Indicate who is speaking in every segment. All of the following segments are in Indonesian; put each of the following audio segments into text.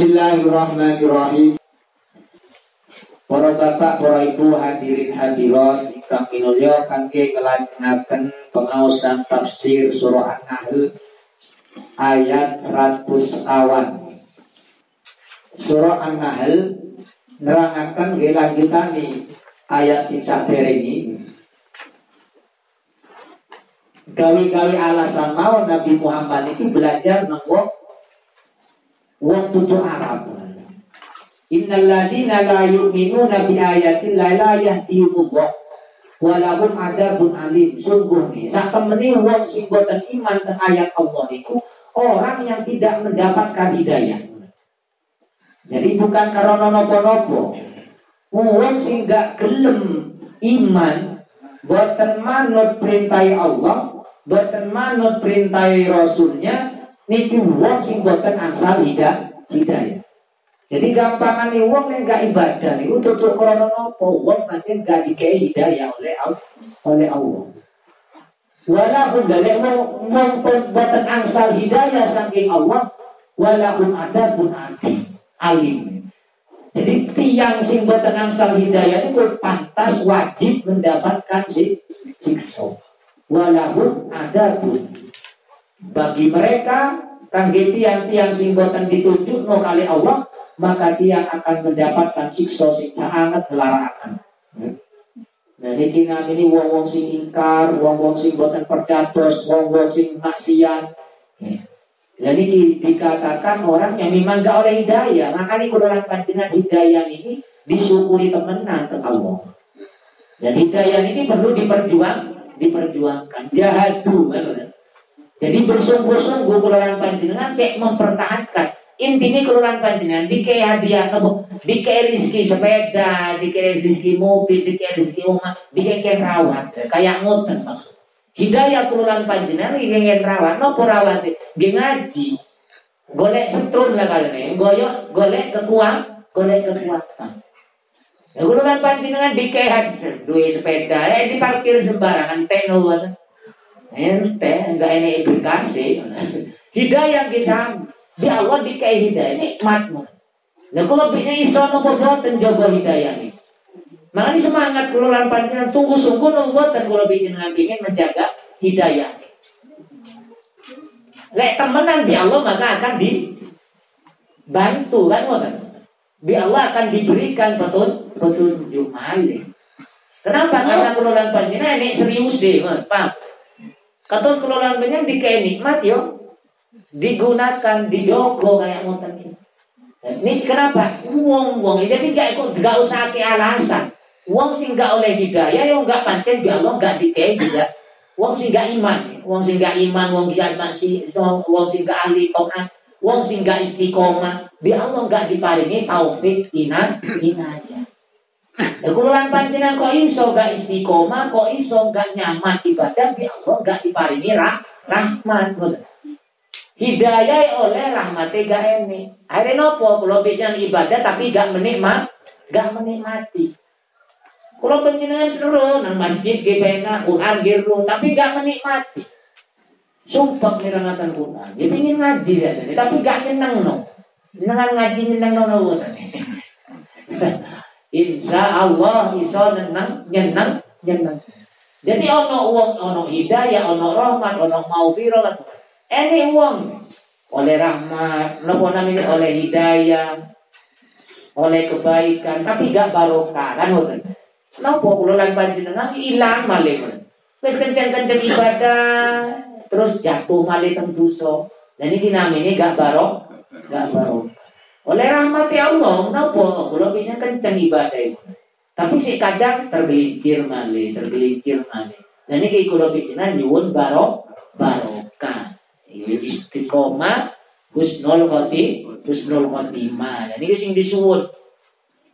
Speaker 1: Bismillahirrahmanirrahim. Para bapak, para ibu hadirin hadirat ingkang minulya kangge nglajengaken pengaosan tafsir surah An-Nahl ayat 100 awan. Surah An-Nahl nerangaken nggih ayat sing saderenge gawi-gawi alasan mau Nabi Muhammad itu belajar nang wong tutu Arab. Innal ladina la yu'minuna bi ayatin la la yahdihumullah walahum adabun alim. Sungguh nih, sak temeni wong sing boten iman teng ayat Allah niku orang yang tidak mendapatkan hidayah. Jadi bukan karena nopo-nopo. Wong sing gak gelem iman boten manut perintah Allah, boten manut perintah Rasulnya, niki wong sing boten asal hidayah. hidayah. Jadi gampangan nih wong yang gak ibadah nih untuk tuh krono nopo wong nanti gak dikei hidayah oleh Allah. Oleh Allah. Walaupun dari wong boten angsal hidayah saking Allah, walaupun ada pun alim. alim. Jadi tiang sing boten angsal hidayah itu pantas wajib mendapatkan siksa. Walaupun ada pun bagi mereka kangge tiang-tiang sing boten ditujuk no kali Allah, maka dia akan mendapatkan siksa sing sangat gelarakan. Nah, ini ini wong-wong sing ingkar, wong-wong sing boten percatos, wong-wong sing maksiat. Jadi dikatakan orang yang memang gak oleh hidayah. Makanya kuduran panjenengan hidayah ini disyukuri temenan ke Allah. Dan hidayah ini perlu diperjuang, diperjuangkan. Jahadu, kan? Jadi bersungguh-sungguh kelurahan panjenengan kayak mempertahankan. Intinya kelurahan panjenengan dikei hadiah di dikei rezeki sepeda dikei rezeki mobil dikei rezeki rumah dikei rawat. Kayak ngoten maksud hidayah kelurahan panjenengan ingin rawat. No rawat dia ngaji. Golek setrum lah kalian goyok golek kekuatan golek kekuatan. Kelurahan panjenengan dikei hadiah dua sepeda eh diparkir sembarangan teknologi ente enggak ini implikasi hidayah bisa di Allah dikai hidayah nikmatmu nah kalau bisa iso nopo boten jaga hidayah ini makanya semangat keluaran panjenengan tunggu sungguh nopo boten kalau bikin ingin menjaga hidayah Lek temenan di Allah maka akan dibantu kan bukan? Di Allah akan diberikan petun petunjuk malih. Kenapa? Karena kelolaan panjenengan ini serius sih, paham? Katos kelolaan banyak dikai nikmat yo digunakan dijogo kayak ngoten ini. Ini kenapa? Wong wong jadi gak ikut gak usah ke alasan. Wong sing gak oleh hidayah yo gak pancen di Allah gak dikai juga. Wong sing gak iman, wong sing gak iman, wong gak masih, wong sing gak ahli toat, wong sing gak istiqomah, di Allah gak diparingi taufik inan inayah. Kululan panjenengan kok iso gak istiqomah, kok iso gak nyaman ibadah bi Allah gak diparingi rah, rahmat Hidayah oleh rahmat gak ini. Akhirnya nopo kalau bijan ibadah tapi gak menikmat, gak menikmati. Kalau panjenengan seluruh nang masjid gebena Quran giru tapi gak menikmati. Sumpah nirangatan Quran. Dia ingin ngaji ya, tapi gak nyenang no. Ngaji nyenang no no. Insya Allah iso nenang nyenang nyenang. Jadi ono uang ono hidayah ono rahmat ono maufirah ini uang oleh rahmat nopo namanya oleh hidayah oleh kebaikan tapi gak barokah kan ngoten. Napa kula lan panjenengan ilang malih. Wis kenceng-kenceng ibadah terus jatuh malih teng dosa. Dan ini gak barok, gak barok. Oleh rahmat ya Allah, kenapa? Kencang ibadah itu. Tapi si kadang tergelincir mali, tergelincir mali. Dan ini kalau bikinan nyuwun barok, barokah. Istiqomah, husnul khoti, husnul khotimah. Jadi sing disuwun.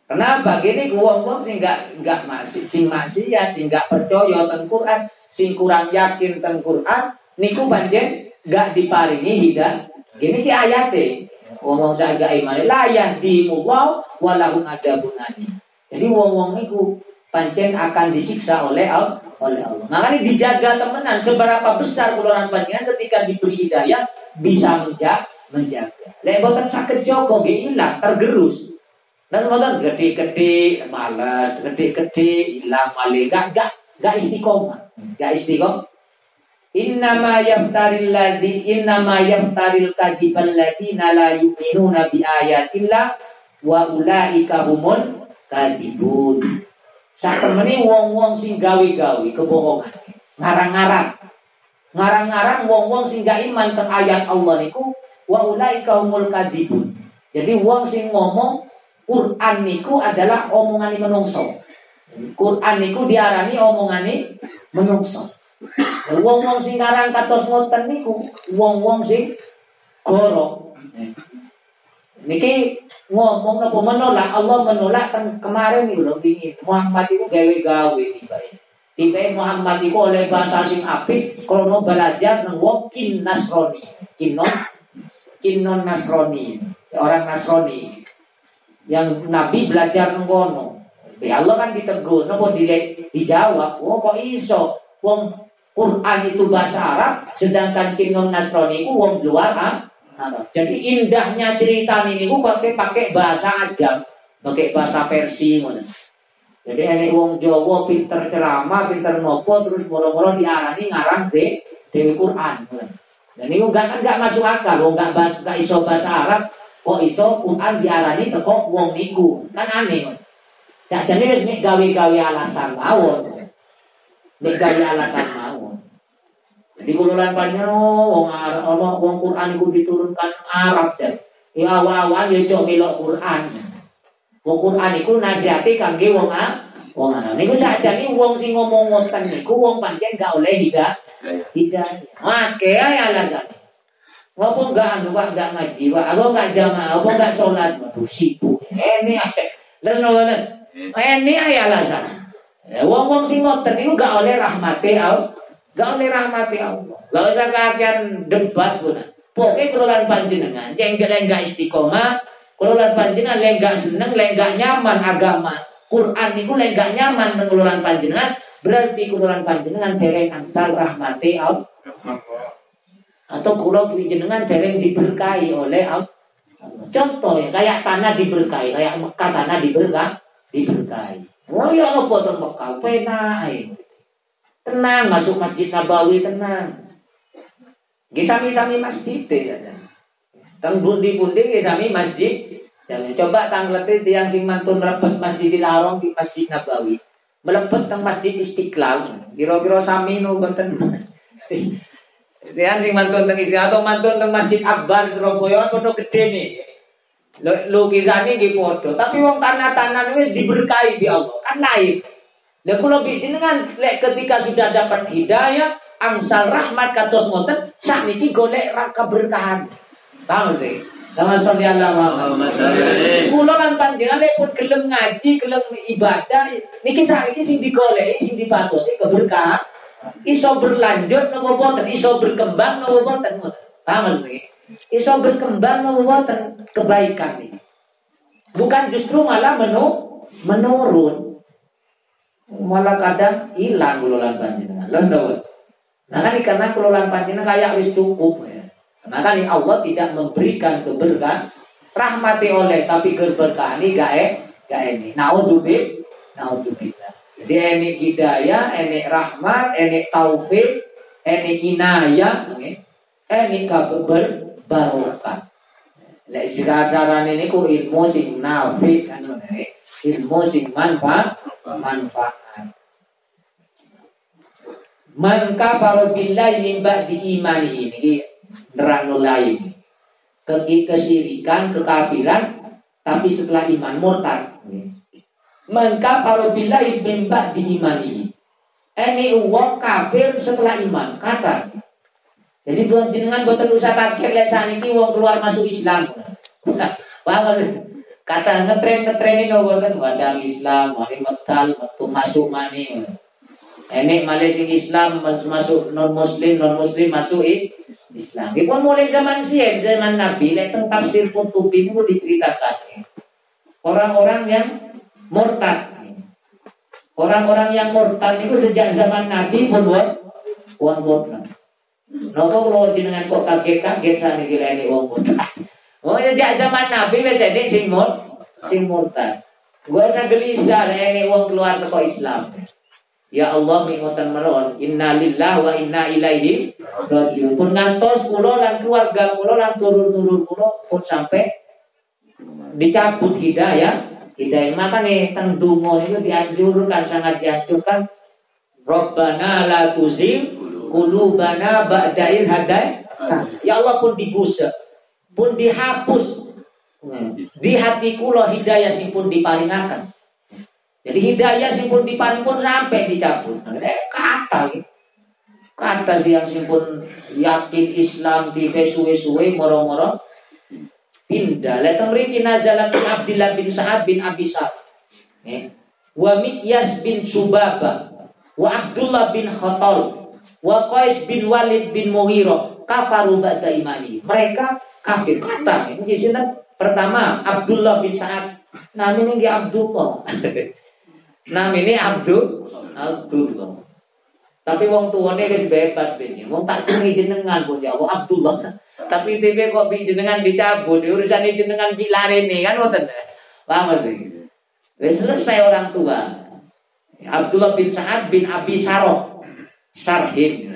Speaker 1: Kenapa? Gini uang-uang sing gak gak masih sing maksiat, sing gak percaya tentang Quran, sing kurang yakin tentang Quran, niku panjen gak diparingi hidayah. Gini ki ayatnya. Wong-wong jaga iman la yahdimullah walahum adabun alim. Jadi wong-wong niku pancen akan disiksa oleh Allah. Oleh Allah. Makanya dijaga temenan seberapa besar keluaran panjenengan ketika diberi hidayah bisa menjaga menjaga. Lek sakit joko nggih ilang tergerus. Dan boten gede-gede malas, gede-gede ilang malih gak gak gak istiqomah. Gak istiqomah. Innama yaftaril ladzi innama yaftaril kadzibal ladzina la yu'minuna bi ayatillah wa ulaika humul kadzibun. Sak temene wong-wong sing gawe-gawe kebohongan. Ngarang-ngarang. Ngarang-ngarang wong-wong sing gak iman teng ayat Allah niku wa ulaika humul kadzibun. Jadi wong sing ngomong Quran niku adalah omongan menungso. Quran niku diarani omongane menungso. Wong-wong sing karang katos ngoten niku wong-wong sing goro. Niki ngomong napa menolak. Allah menolak kan kemarin nih belum dingin Muhammad itu gawe-gawe tiba tiba Muhammad itu oleh bahasa sing apik krono belajar nang wong kin Nasrani. Kinon kinon Nasrani. Orang Nasrani. Yang Nabi belajar ngono ya Allah kan ditegur napa dijawab? Oh kok iso? Wong Quran itu bahasa Arab, sedangkan kinon Nasrani itu wong luar Arab. Jadi indahnya cerita ini ku pakai pakai bahasa ajam, pakai bahasa Persia mana. Jadi ini wong Jawa pinter ceramah, pinter nopo, terus moro-moro diarani ngarang de Dewi Quran. Dan ini enggak kan enggak masuk akal, wong enggak bahas enggak iso bahasa Arab, kok iso Quran diarani teko wong niku. Kan aneh. Jadi wis gawe-gawe alasan mawon. Nek gawe alasan mawon. Jadi kululan panjang wong ana wong Quran iku diturunkan Arab dan ya awal-awal ya cok melok Quran. Wong Quran iku nasihati kangge wong A wong Arab. Niku sakjane wong sing ngomong ngoten niku wong pancen gak oleh hidayah. Hidayah. Oke ae alasan. Apa enggak anu Pak enggak ngaji Pak, apa enggak jamaah, apa enggak sholat, waduh sibuk. Ini ae. Terus ngono. Ini ae alasan. Ya, wong-wong sing ngoten niku gak oleh rahmati Allah. Gak oleh rahmati Allah. Gak usah kakean debat pun. Pokoknya kelolaan panjenengan, jengkel enggak istiqomah, kelolaan panjenengan lenggak seneng, lenggak nyaman agama. Quran niku lenggak nyaman teng kelolaan panjenengan, berarti kelolaan panjenengan dereng angsal rahmati Allah. Atau kulo jenengan dereng diberkahi oleh Allah. Contoh ya, kayak tanah diberkahi, kayak Mekah tanah diberkahi, diberkahi. Ya apa teng Mekah penak Tenang masuk Masjid Nabawi tenang. Nggih sami-sami masjid ya. Teng bundi-bundi nggih masjid. Jangan coba tanglete tiang sing mantun rapat Masjidil Haram di Masjid Nabawi. Melepet teng Masjid Istiqlal. Kira-kira sami no boten. Tiang sing mantun teng Istiqlal atau mantun teng Masjid Akbar Surabaya kan gede nih lukisannya di foto tapi wong tanah-tanah wis diberkahi di Allah kan lain dan kalau jenengan lek ketika sudah dapat hidayah angsal rahmat katos ngoten sak niki golek keberkahan paham sih sama sholli ala Muhammad. Kula lan panjenengan lek pun gelem ngaji, gelem ibadah, niki sak niki sing digoleki, sing dipatosi keberkahan. Iso berlanjut nopo boten, iso berkembang nopo boten. Paham niki? Iso berkembang membuat kebaikan ini. Bukan justru malah menu menurun. Malah kadang hilang kelolaan panjenengan. Lalu Nah kan karena kelolaan panjenengan kayak wis cukup ya. Nah kan Allah tidak memberikan keberkahan rahmati oleh tapi keberkahan ini gak eh gak ini. Naudzubillah. Naudzubillah. Jadi ini hidayah, ini rahmat, ini taufik, ini inayah, ini kabar barokah. Lek sira carane niku ilmu sing nafi kan ilmu sing manfaat manfaat. Man kafara billahi min ba'di imani ini nerangno lain. Kesirikan, kekafiran tapi setelah iman murtad. Man kafara billahi min ba'di imani. Ini uang kafir setelah iman. Kata jadi buat jenengan buat usah kaget lihat saat ini uang keluar masuk Islam. Paham Kata ngetren ngetren ini buatan wadang Islam, mari metal, metu masuk mani. Ini Malaysia Islam masuk non Muslim, non Muslim masuk Islam. Ini pun mulai zaman siap, zaman Nabi, lihat tafsir Qurtubi itu diceritakan. Orang-orang yang murtad. Orang-orang yang murtad itu sejak zaman Nabi pun buat buat Napa kula jenengan kok kaget-kaget saniki lene wong murtad. Oh sejak zaman Nabi wis enek sing mur sing murtad. Gua usah gelisah lene wong keluar teko Islam. Ya Allah mingotan meron Inna lillah wa inna ilaihi rajiun Pun ngantos kula lan keluarga kula lan turun-turun kula pun sampai dicabut hidayah hidayah makanya teng donga itu dianjurkan sangat dianjurkan Rabbana la tuzigh qulubana ba'da idh Ya Allah pun dibusa, pun dihapus. Di hati kula hidayah sing pun diparingaken. Jadi hidayah sing pun diparing pun sampai dicabut. Eh kata gitu. Kata yang sing pun yakin Islam di suwe-suwe moro-moro pindah. Lihat mriki nazalat Abdullah bin Sa'ad bin Abi Sa'ad. Eh. Wa Mikyas bin Subaba wa Abdullah bin Khattal wa Qais bin Walid bin Mughirah kafaru ba'da imani. Mereka kafir. Kata ini sini pertama Abdullah bin Sa'ad. Namanya ini Abdullah. Namanya Abdul Abdullah. Tapi wong tuane wis bebas ben. Wong tak jenengi jenengan pun ya Allah Abdullah. Tapi tipe kok bi jenengan dicabut, urusan jenengan ki larene kan ngoten. Paham Wis selesai orang tua. Abdullah bin Sa'ad bin Abi Saroh Sarhin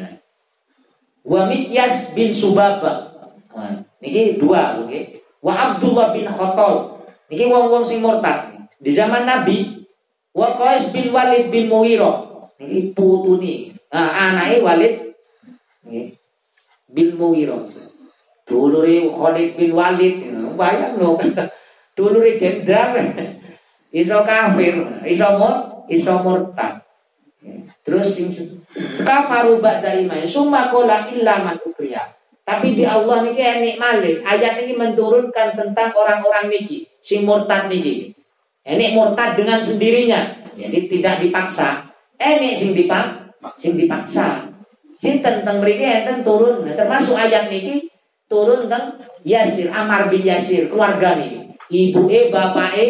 Speaker 1: Wa Mityas bin Subaba. Nah, Niki dua okay. Wa Abdullah bin Khattal Niki wong-wong sing murtad. Di zaman Nabi Wa Qais bin Walid bin Muwiro Niki putuni nah, Anaknya Walid bin Muwiro Dulure Khalid bin Walid Bayang loh Dulure jenderal Iso kafir Iso mur iso murtad. Terus kafaru ba'da iman. Summa qala illa man ukriya. Tapi di Allah niki enik malih. Ayat ini menturunkan tentang orang-orang niki, sing murtad niki. Enik murtad dengan sendirinya. Jadi tidak dipaksa. Enik sing dipak sing dipaksa. Sing tentang mereka enten turun. Nah, termasuk ayat niki turun tentang Yasir, Amar bin Yasir, keluarga nih. Ibu e, bapak e,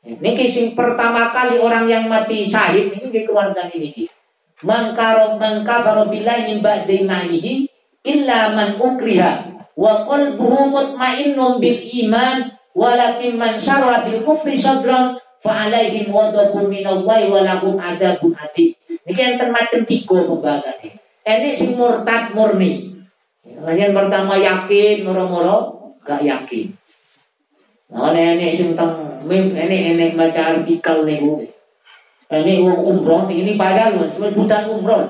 Speaker 1: Niki sing pertama kali orang yang mati syahid ini di keluarga ini. Mangkaro mangkafaro billahi min ba'di ma'nihi illa man ukriha wa qalbuhu mutmainnun bil iman walakin man syarra bil kufri sadran fa alaihim ghadabun minallahi wa lahum adzabun ati. Niki enten macam tiga pembahasan ini. Sing murtad murni. Yang pertama yakin, moro-moro gak yakin. Nah, ini sing teng ini ini baca artikel nih bu ini uang umroh ini padahal cuma bukan umroh.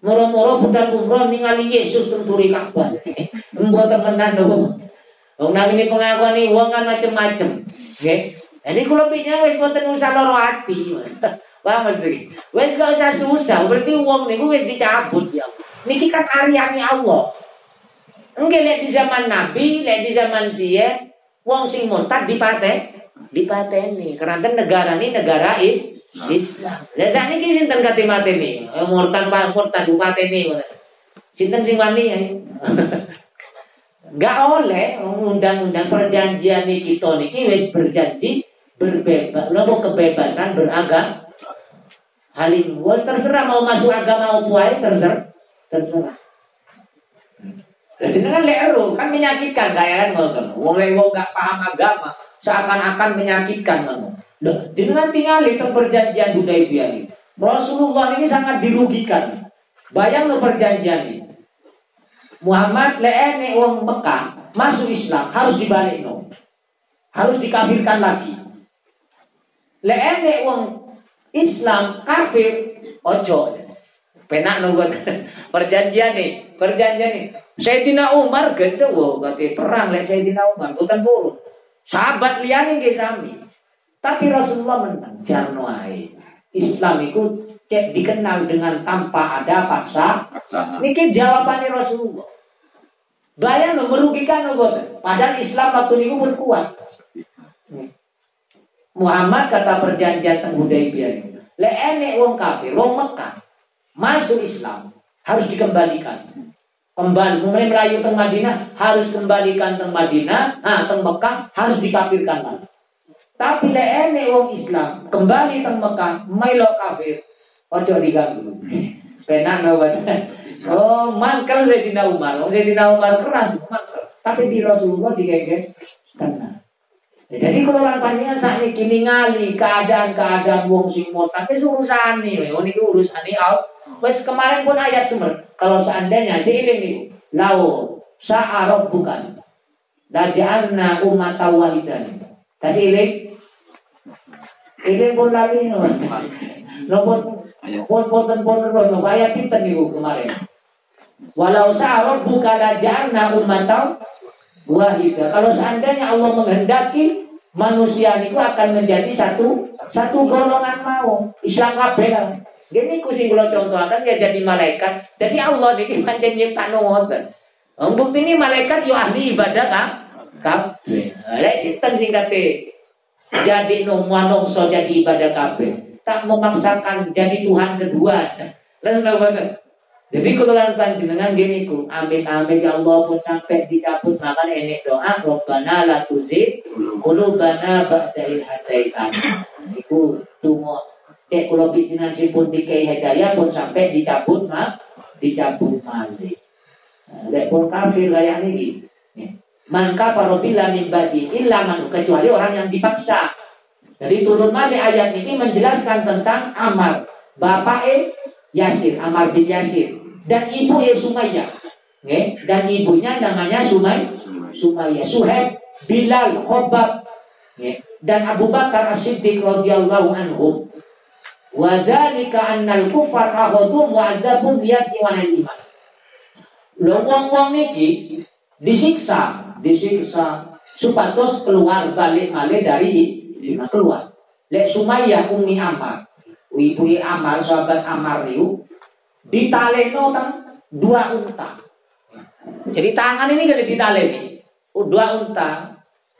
Speaker 1: Moro-moro bukan umroh ningali Yesus tenturi Ka'bah. Membuat temenan dong Wong nang ini pengakuan nih uang kan macem-macem oke jadi kalau punya wes usah loro hati paham iki wes gak usah susah berarti uang nih wes dicabut ya. Niki kan aryani Allah. Enggak lihat di zaman Nabi, lihat di zaman Sia, wong sing murtad dipate, dipateni. Karena negara ini negara is. Ya saat ini sinten kate mateni, eh, murtad pak murtad dipateni Sinten sing wani ya. Gak oleh undang-undang perjanjian ini kita niki wis berjanji berbebas, mau kebebasan beragam. Hal ini, terserah mau masuk agama mau puai terserah, terserah. Jadi dengan leru kan menyakitkan kayak kan ngoten. Wong wong gak paham agama, seakan-akan menyakitkan kamu. Dengan tinggal itu perjanjian Hudaibiyah ini. Rasulullah ini sangat dirugikan. Bayang perjanjian ini. Muhammad leene wong Mekah masuk Islam harus dibalik no. Harus dikafirkan lagi. Leene wong Islam kafir ojo. Penak nunggu perjanjian nih, perjanjian nih. Sayyidina Umar gede wo perang lek Sayyidina Umar bukan buruk. Sahabat liane nggih sami. Tapi Rasulullah menang jarno Islam itu cek dikenal dengan tanpa ada paksa. Niki jawabannya Rasulullah. Bayang lo merugikan lo Padahal Islam waktu itu pun kuat. Muhammad kata perjanjian teng Hudaibiyah ini. Le enek wong kafir, wong Mekah masuk Islam harus dikembalikan kembali mulai melayu ke Madinah harus kembalikan ke Madinah nah ke Mekah harus dikafirkan lagi tapi leene wong Islam kembali ke Mekah melo kafir ojo diganggu Penak no Oh, mangkel Sayyidina Umar. Oh, Sayyidina Umar keras, mangkel. Tapi di Rasulullah dikeke tenang. Ya, jadi kalau orang panjangan saat ini kini ngali keadaan-keadaan wong sing tapi urusan nih, oh ini urusan nih, Wes kemarin pun ayat sumber. Kalau seandainya si ini lau sa'arob bukan. Laja'alna umat wahidan. Kasih ilik. Ilik pun lagi no. No pun pun pun pun pun no. Kita nih kemarin. Walau sa'arob bukan laja'alna umat wahidah. Kalau seandainya Allah menghendaki manusia itu akan menjadi satu satu golongan mau Islam kabeh Gini kusi kalau contoh akan ya jadi malaikat. Jadi Allah ini pancen nyipta ngoten. Bukti ini malaikat yo ahli ibadah kan? Kabeh. Lek sinten sing kate jadi no manungsa jadi ibadah kabeh. Tak memaksakan jadi Tuhan kedua. Lalu jadi kalau kalian panjenengan gini ku, amit amit ya Allah pun sampai dicabut makan ini doa, Robbana la tuzid, kulubana ba'da il hadaitan. Iku tunggu cek bikinan si pun dikai hidayah pun sampai dicabut mak, dicabut malik. Nah, lek pun kafir kayak ini. Man kafaru bila min badi illa man kecuali orang yang dipaksa. Jadi turun malik ayat ini menjelaskan tentang Amar. Bapak e Yasir, Amar bin Yasir dan ibu ya Sumayyah. Okay? Dan ibunya namanya Sumay, Sumayyah. Suhaib, Bilal, Khobab, okay? dan Abu Bakar As-Siddiq radhiyallahu anhu. Wa dzalika annal kufar akhadhu mu'adzabun liyati wa iman. Lo wong-wong niki disiksa, disiksa supados keluar balik malih dari lima keluar. Lek Sumayyah Umi Ammar, ibu Ammar, sahabat Ammar itu ditaleno kan dua unta. Jadi tangan ini kan ditaleni. Oh, dua unta.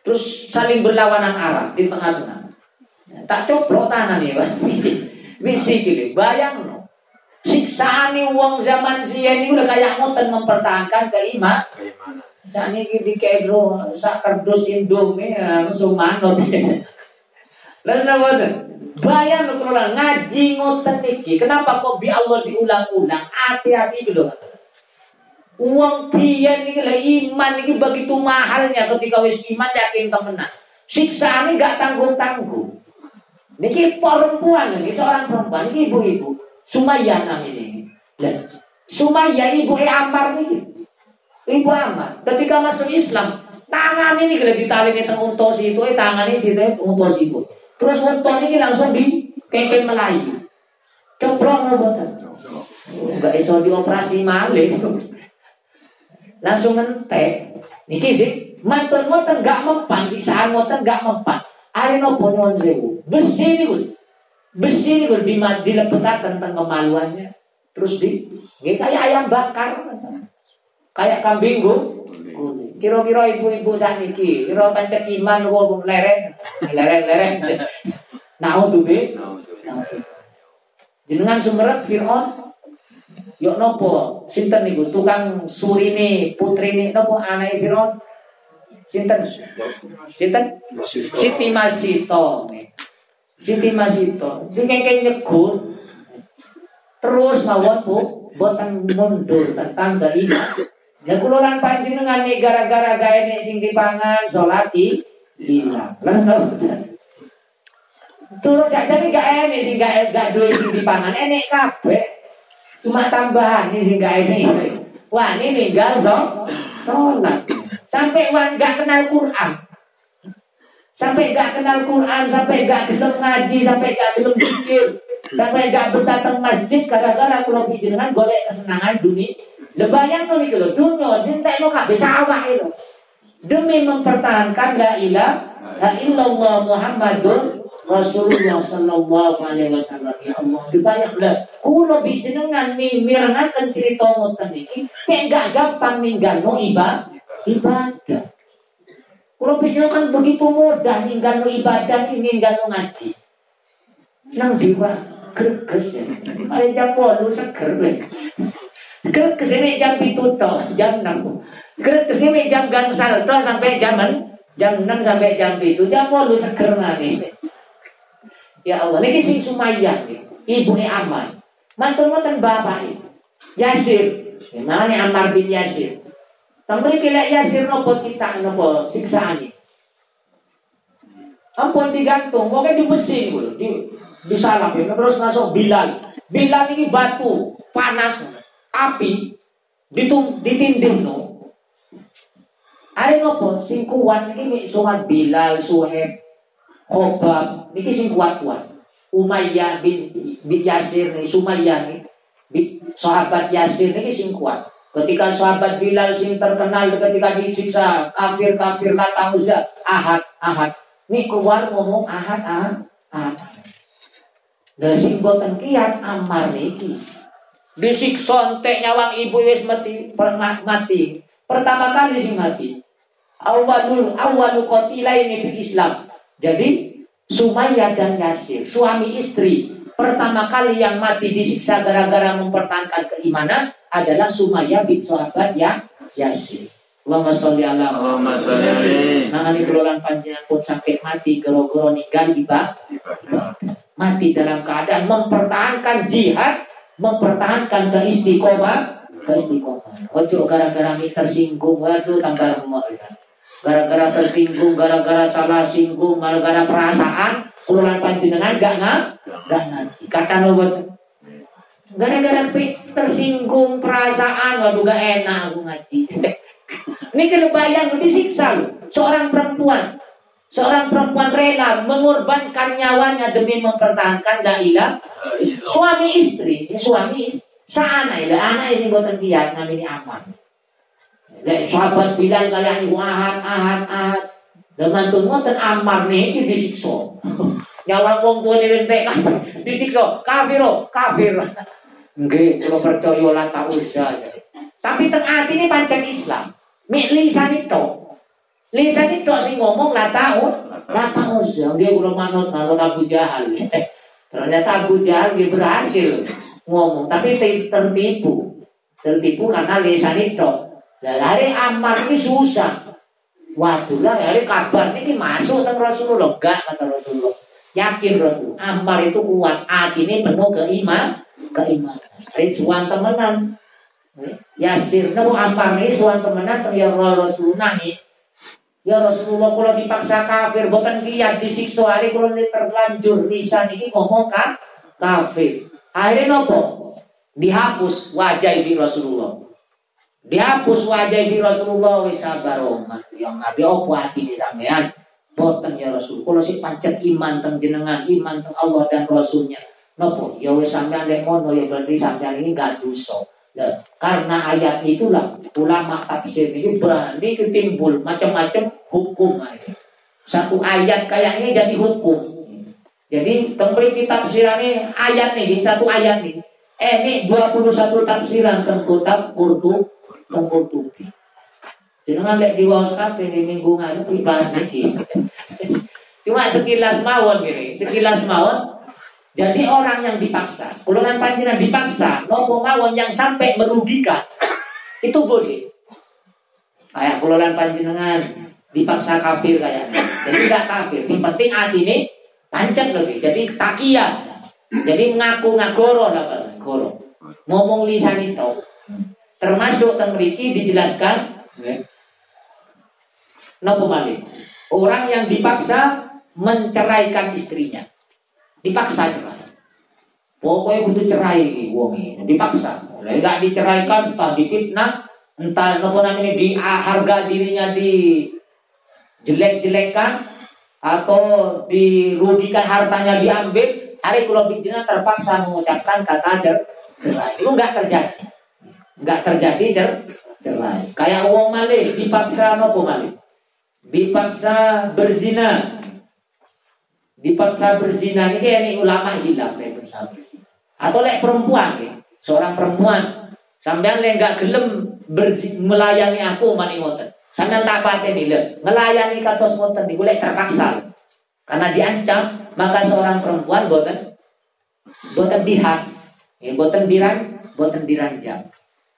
Speaker 1: Terus saling berlawanan arah di tengah-tengah. Tak coplok tangan ya, misi. Misi gini, bayang no. Siksaan uang zaman sian ini udah kayak ngoten mempertahankan keiman. Saat ini di kedro, sak kardus indomie. Lalu apa Bayang lho kalau ngaji ngoten niki. Kenapa kok bi Allah diulang-ulang? Hati-hati loh. Uang biyen niki lah iman niki begitu mahalnya ketika wis iman yakin temenan. Ini gak tanggung-tanggung. Niki perempuan niki seorang perempuan niki ibu-ibu. Sumayyah namanya. Dan Sumayyah ibu e Ammar niki. Ibu Ammar ketika masuk Islam tangan ini kalau ditali di tengah itu, eh tangan ini situ untos itu. Terus unta ini langsung di keke Melayu. Keprong mboten. Enggak iso dioperasi malih. Langsung ngentek. Niki sih, mantan ngoten enggak mempan, siksaan ngoten enggak mempan. Ari nopo nyuwun sewu. Besi niku. Besi niku di dilepetaken tentang kemaluannya. Terus di kayak ayam bakar. Kayak kambing gue Kira-kira ibu-ibu sakniki, kira pancet iman wong lereng, lereng-lereng. Naudzubi. Jenengan sumerep Firaun Yuk nopo, sinten niku tukang surine putrine nopo anake Firaun? Sinten? Sinten? Siti Masito. Siti Masito. Sing kengke nyegur terus mawon Bu, boten mundur tentang dari Ya kula lan panjenengan nih gara-gara nek sing dipangan salat hilang. Lan Turun saja nih gak enek sing gak gak duwe sing dipangan enek kabeh. Cuma tambahan nih sing gak enek. Wah ini ninggal so, sholat. Sampai wan gak kenal Quran. Sampai gak kenal Quran, sampai gak gelem ngaji, sampai gak gelem zikir, sampai gak betah masjid gara-gara kula pijenengan golek kesenangan dunia No nih lo, dunia cinta no kabeh sawah itu. Demi mempertahankan la ilaha illallah Muhammadun Rasulullah sallallahu alaihi wasallam ya Allah. Dibayang lah, kulo bijenengan nih mirengaken cerita ngoten iki, cek gak gampang ninggal no ibadah. Ibadah. Kulo kan begitu mudah ninggal no ibadah, ninggal no ngaji. Nang diwa greges ya. Ayo jam 8 seger Gerak ke sini jam itu toh, jam 6. Gerak ke sini jam gangsal toh sampai jam jam 6 sampai jam itu. Jam lu seger nanti. Ya Allah, ini sing Sumayyah ibu Aman. Mantul ngoten bapak Yasir. Gimana nih Ammar bin Yasir? Tanggal kira Yasir nopo kita nopo siksaan ini. Ampun digantung, pokoknya di gitu, di di salap ya. Terus masuk Bilal. Bilal ini batu panas, api ditum ditindim no. Ayo nopo sing kuat ini soal Bilal, Suheb, Khobab, ini sing kuat-kuat. Umayyah bin, bin Yasir nih, Sumayyah nih, sahabat Yasir ini sing kuat. Ketika sahabat Bilal sing terkenal ketika disiksa kafir kafir uzza ahad ahad. Ini keluar ngomong ahad ahad ahad. Dan sing boten kiat amar niki. Disiksa entek nyawang ibu wis mati mati. Pertama kali sing mati. Awalul awalu qatilaini fil Islam. Jadi Sumayyah dan Yasir, suami istri, pertama kali yang mati disiksa gara-gara mempertahankan keimanan adalah Sumayyah bin sahabat yang Yasir. Allahumma sholli ala Allahumma sholli Nangani berulang panjenengan pun sampai mati gero-gero ninggal iba mati dalam keadaan mempertahankan jihad, mempertahankan keistiqomah, keistiqomah. Ojo gara-gara tersinggung, waduh tambah rumah gara-gara tersinggung, gara-gara salah singgung, gara-gara perasaan, urulan panjenengan gak nggak gak ngaji. Kata nubuat gara-gara tersinggung perasaan, waduh gak enak aku ngaji. Ini kalau bayang disiksa loh. Seorang perempuan, seorang perempuan rela mengorbankan nyawanya demi mempertahankan la ilah. Suami istri, suami sana ya, anak yang buatan dia namanya aman. Lek sahabat bilang kalian ini ahad, ahad, ahad. Dengan tunggu dan amar nih itu disiksa. Nyawa wong tua ini entek disiksa. Kafir, kafir. Nggih, kalau percaya lah tak usah. Tapi teng hati ini pancen Islam. Mik lisan itu. Lisan itu sing ngomong lah tahu, lah tahu usah. Dia belum manut manut Abu Jahal. Ternyata Abu Jahal dia berhasil ngomong, tapi tertipu. Tertipu karena lisan itu. Lah lari Ammar ini susah. Waduh lah lari kabar ini masuk ke Rasulullah. Enggak kata Rasulullah. Yakin Rasul. Ammar itu kuat. Hati ini penuh keiman. Keimanan. Hari suan temenan. Yasir nemu Ammar ini suan temenan. Ya Rasul nangis. Ya Rasulullah kalau dipaksa kafir bukan kiat disiksa hari kalau terlanjur lisan ini ngomong kan kafir. Akhirnya nopo dihapus wajah ibu Rasulullah. Dihapus wajah di Rasulullah wis sabar. Yang nabi opo hati di sampean. Boten ya Rasul. Kalau si pancet iman teng jenengan, iman teng Allah dan Rasulnya. Nopo, ya wis sampean lek ngono ya berarti sampean ini gak dosa. Karena ayat itulah ulama tafsir ini berani ketimbul macam-macam hukum ini. Satu ayat kayak ini jadi hukum. Jadi template tafsirannya ayat nih, satu ayat nih. Eh ini 21 tafsiran tentang Qurtubi tutupi. Jangan lihat di wawas kafe di minggu nganu bahas niki. Cuma sekilas mawon gini, sekilas mawon. Jadi orang yang dipaksa, golongan panjiran dipaksa, nopo mawon yang sampai merugikan, itu boleh. Kayak golongan panjenengan dipaksa kafir kayaknya. Jadi tidak kafir. Yang penting hati ini pancet lebih. Jadi takia. Jadi ngaku ngagoro lah goro. Ngomong lisan itu. Termasuk teng mriki dijelaskan ya. Napa malih? Orang yang dipaksa menceraikan istrinya. Dipaksa cerai. Pokoknya butuh cerai wong ini, dipaksa. Lah enggak diceraikan entah difitnah, entah napa namanya di harga dirinya di jelek-jelekan atau dirugikan hartanya diambil, hari kalau bijina terpaksa mengucapkan kata cerai. Itu enggak terjadi nggak terjadi cer cerai. Kayak uang malih dipaksa nopo malih? Dipaksa berzina. Dipaksa berzina ini kayak ini ulama hilang kayak berzina. Atau lek perempuan ya, seorang perempuan sampean lek nggak gelem melayani aku mani ngoten. Sampean tak pateni lek ngelayani katos ngoten niku lek terpaksa. Karena diancam, maka seorang perempuan boten boten dihat, ya boten diran, boten diranjam.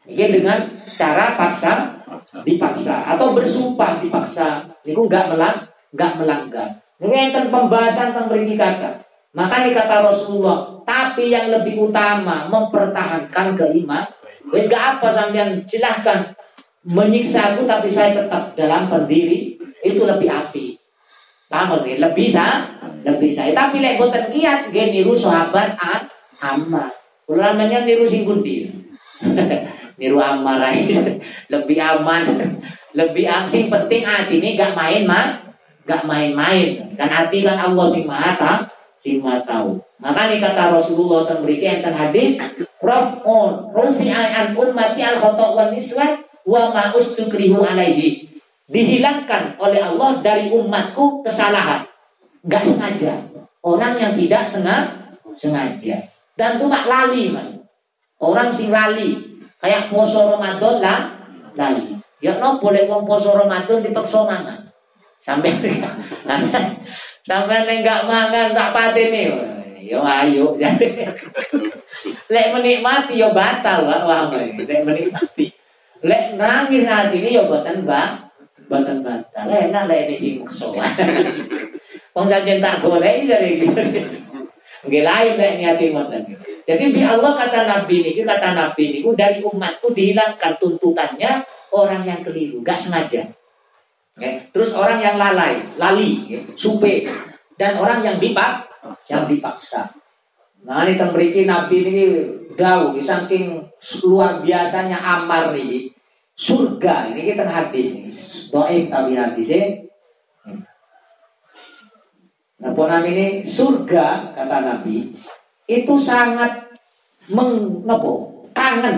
Speaker 1: Ini dengan cara paksa dipaksa atau bersumpah dipaksa. Ini nggak melang, nggak melanggar. Ini yang pembahasan tentang beri kata. Maka ini kata Rasulullah, Tapi yang lebih utama mempertahankan keiman. Wes gak apa sampean silahkan menyiksa aku tapi saya tetap dalam pendiri itu lebih api. Paham nggih? Lebih sah, lebih saya. Tapi lek boten kiat nggih niru sahabat an Ammar. Kula namanya niru sing pundi? niru Ammar lebih aman, lebih sing penting hati ini gak main mah, gak main-main. Kan hati kan Allah sing maha tahu, sing maha tahu. Makanya kata Rasulullah tentang yang tentang hadis, Raf'un, rufi'a an ummati al khata' wa niswan wa ma ustukrihu alaihi. Dihilangkan oleh Allah dari umatku kesalahan. Gak sengaja. Orang yang tidak sengaja. Dan tuh mak lali man. Orang sing lali. Kayak poso Ramadan lah lali. Ya no boleh wong poso Ramadan dipaksa mangan. Sampai sampai enggak mangan tak nih. Yo ayo jadi lek menikmati yo batal Pak wah lek menikmati. Lek nangis hati ini yo boten Bang. Boten batal. Lek enak lek ini sing maksa. Wong sampeyan tak golek dari Nggih lain lek niati ngoten. Jadi bi Allah kata Nabi ini, kata Nabi ini dari umatku dihilangkan tuntutannya orang yang keliru, gak sengaja. Okay. Terus orang yang lalai, lali, okay. supe, dan orang yang dipak, yang dipaksa. Nah ini tembriki Nabi ini jauh, saking luar biasanya amar nih. Surga ini kita hadis nih, doain tapi hadisnya. Nah, ponam ini surga kata Nabi itu sangat mengapa kangen.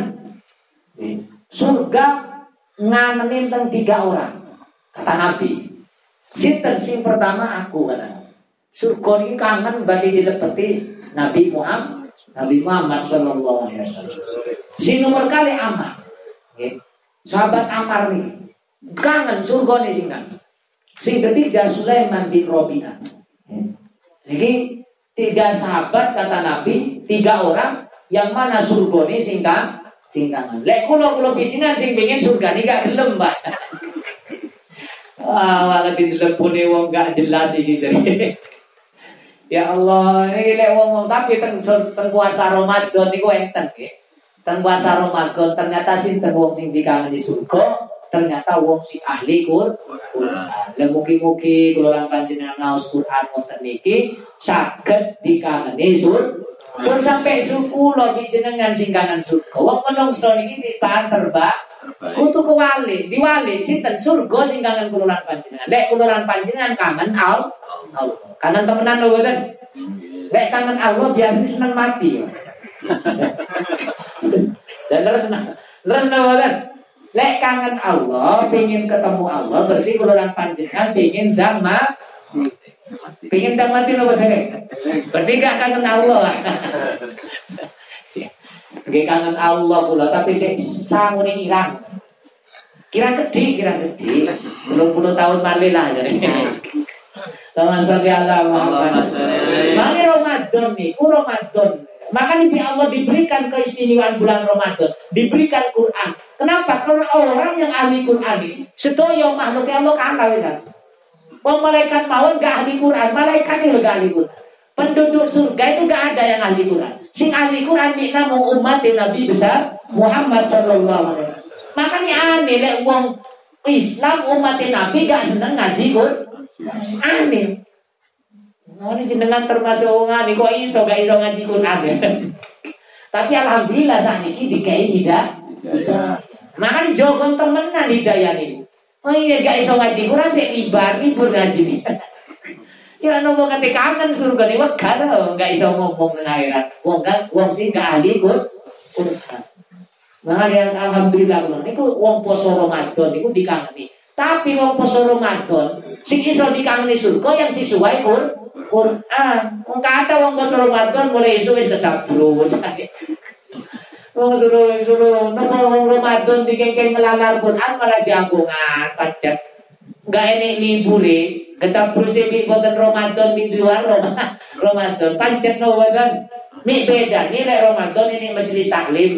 Speaker 1: Surga nganenin tentang tiga orang kata Nabi. Sinten sing pertama aku kata. Surga ini kangen bagi dilepeti Nabi Muhammad Nabi Muhammad Sallallahu Alaihi Wasallam. Si nomor kali Amar, sahabat Amar nih kangen surga nih sing kangen. Sing ketiga Sulaiman bin Robi'ah. Jadi tiga sahabat kata Nabi, tiga orang yang mana surga nih sing sing kangen. Lek bijinan sing pengen surga nih gak gelem, Mbak. Wah, lebih dilepone wong gak jelas iki dari. Ya Allah, ini lek wong tapi teng teng puasa Ramadan niku enten nggih. Teng puasa Ramadan ternyata sinten wong sing dikangeni surga, ternyata wong sing ahli Qur'an. Lah mugi-mugi kula lan panjenengan ngaos Qur'an wonten niki saged dikangeni surga. Pun sampai suku lo jenengan sing surga. Wong menungso iki ditahan terbang kudu kewali, diwali sinten surga sing kangen kula lan panjenengan. Lek kula lan panjenengan kangen Allah. Kangen temenan lho boten. Lek kangen Allah biasanya seneng mati. Dan terus terus boten. Lek kangen Allah, pengen ketemu Allah, berarti kalau orang panjenengan pengen zama, pengen zama mati loh betul Berarti gak kangen Allah. Gak kangen Allah pula, tapi saya sangun irang. Kira gede, kira gede. Belum puluh tahun malilah jadi. Taman sholli ala Muhammad. Mari Ramadan nih, ku Ramadan. Maka Nabi Allah diberikan keistimewaan bulan Ramadan, diberikan Quran. Kenapa? Karena orang yang ahli Quran ini, sedoyo makhluk Allah kalah ya. Wong malaikat mawon gak ahli Quran, malaikat itu gak ahli Quran. Penduduk surga itu gak ada yang ahli Quran. Sing ahli Quran ini namun umat Nabi besar Muhammad Sallallahu Alaihi Wasallam. Makanya aneh lek wong Islam umat Nabi gak seneng ngaji Quran. Aneh. Nah, ini jenengan termasuk wong kok iso gak iso ngaji Quran. Tapi alhamdulillah saat ini dikai hidayah. Makanya jogon temenan hidayah ini. Oh iya gak iso ngaji Quran sih libar libur ngaji nih. ya nopo kate kangen surga nih wah kada gak iso ngomong nang akhirat. Wong kan wong sing gak ahli Quran. Nah, yang alhamdulillah niku wong poso Ramadan niku dikangeni. Tapi wong poso Ramadan sing iso dikangeni surga yang sesuai Quran. Quran. Wong kata wong poso Ramadan mulai iso wis tetap terus. Wong suruh suruh nopo wong Ramadan dikengkeng ngelalar Quran malah jagungan pacet. Enggak ini libur Kita berusia di boten Ramadan di luar Ramadan. Pancet no boten. Ini beda. Ini lek Ramadan ini majelis taklim.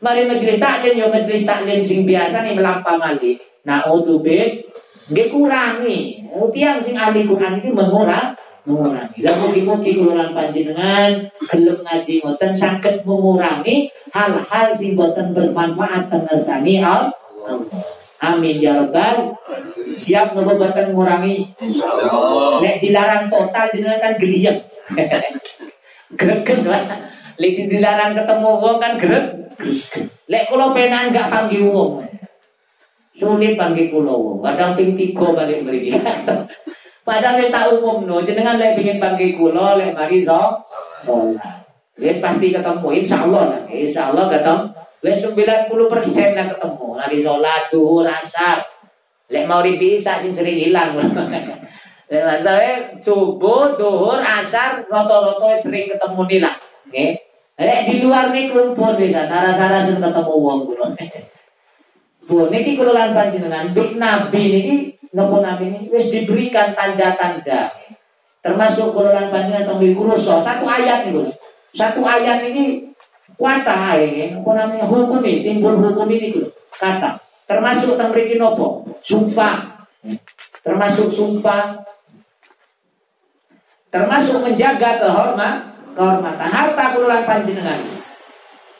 Speaker 1: Mari majelis taklim yo majelis taklim sing biasa nih melampah mali. Nah, utubit nggih kurangi. Tiang sing ahli Quran iki mengurang mengurangi. Lah mugi-mugi panjenengan gelem ngaji ngoten saged mengurangi hal-hal sing boten bermanfaat teng ngersani Allah. Amin ya rabbal. Siap nopo boten ngurangi. Lek dilarang total jenengan kan geliyem. Greges lah. Lek dilarang ketemu wong kan greg. Lek kula penan gak panggil wong. Sulit panggil kula wong. Kadang ping 3 balik mriki. Padahal tak umum no, jenengan lek pingin bangki kulo, lek mari so. Wes pasti ketemu, insya Allah lah, insya Allah ketemu. Wes 90 persen lah ketemu, lari sholat, duhur, asar. Lek mau dipisah sing sering hilang. Lek subuh, duhur, asar, roto-roto sering ketemu nih lah. Lek di luar nih kumpul bisa, nara-nara sering ketemu uang kulo. Bu, niki kulo lan panjenengan, nabi niki nopo nabi ini wis diberikan tanda-tanda termasuk golongan panjenengan tong kuruso satu ayat nih satu ayat ini kuata ini nopo namanya hukum ini timbul hukum ini dulu kata termasuk teng mriki nopo sumpah termasuk sumpah termasuk menjaga kehormat kehormatan harta kululan panjenengan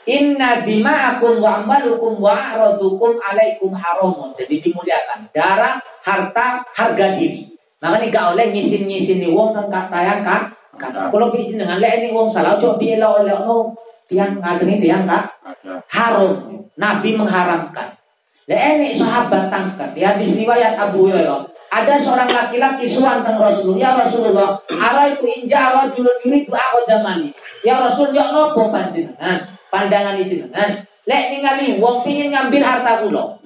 Speaker 1: Inna dima'akum wa amalukum wa a'radukum alaikum haramun. Jadi dimuliakan. Darah, harta, harga diri. Makanya gak oleh ngisin-ngisin nih wong kan kata yang kan. Kalau bikin dengan lek ini wong salah coba dia oleh no tiang ngadengin tiang kak haram. Nabi mengharamkan. Lek ini sahabat tangkat. Ya di riwayat Abu Hurairah. Ada seorang laki-laki suan tentang Rasulullah. Ya Rasulullah, arah itu inja rajulun yuridu damani. Ya Rasul, ya nopo panjenengan pandangan itu kan lek ningali wong pingin ngambil harta kula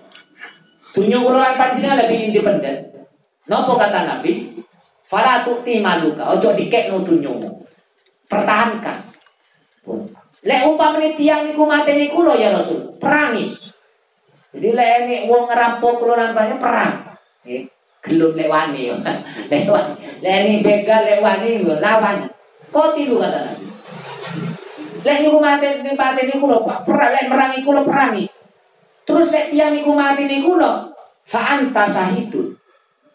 Speaker 1: tunjuk kula lan panjenengan lebih independen nopo kata Nabi fala tukti maluka ojo dikekno tunyomu pertahankan lek umpamane tiang niku mateni kula ya Rasul. Perangi. Jadi lek ini wong ngerampok kula lan panjenengan perang. Nggih. Gelem lewani lewani lek ini begal lewani lawan. Kok tilu kata Nabi? Lek niku niku lho, Pak. Perang? Lek merangi kula perangi. Terus lek tiyang niku mati niku lho, fa anta sahidun.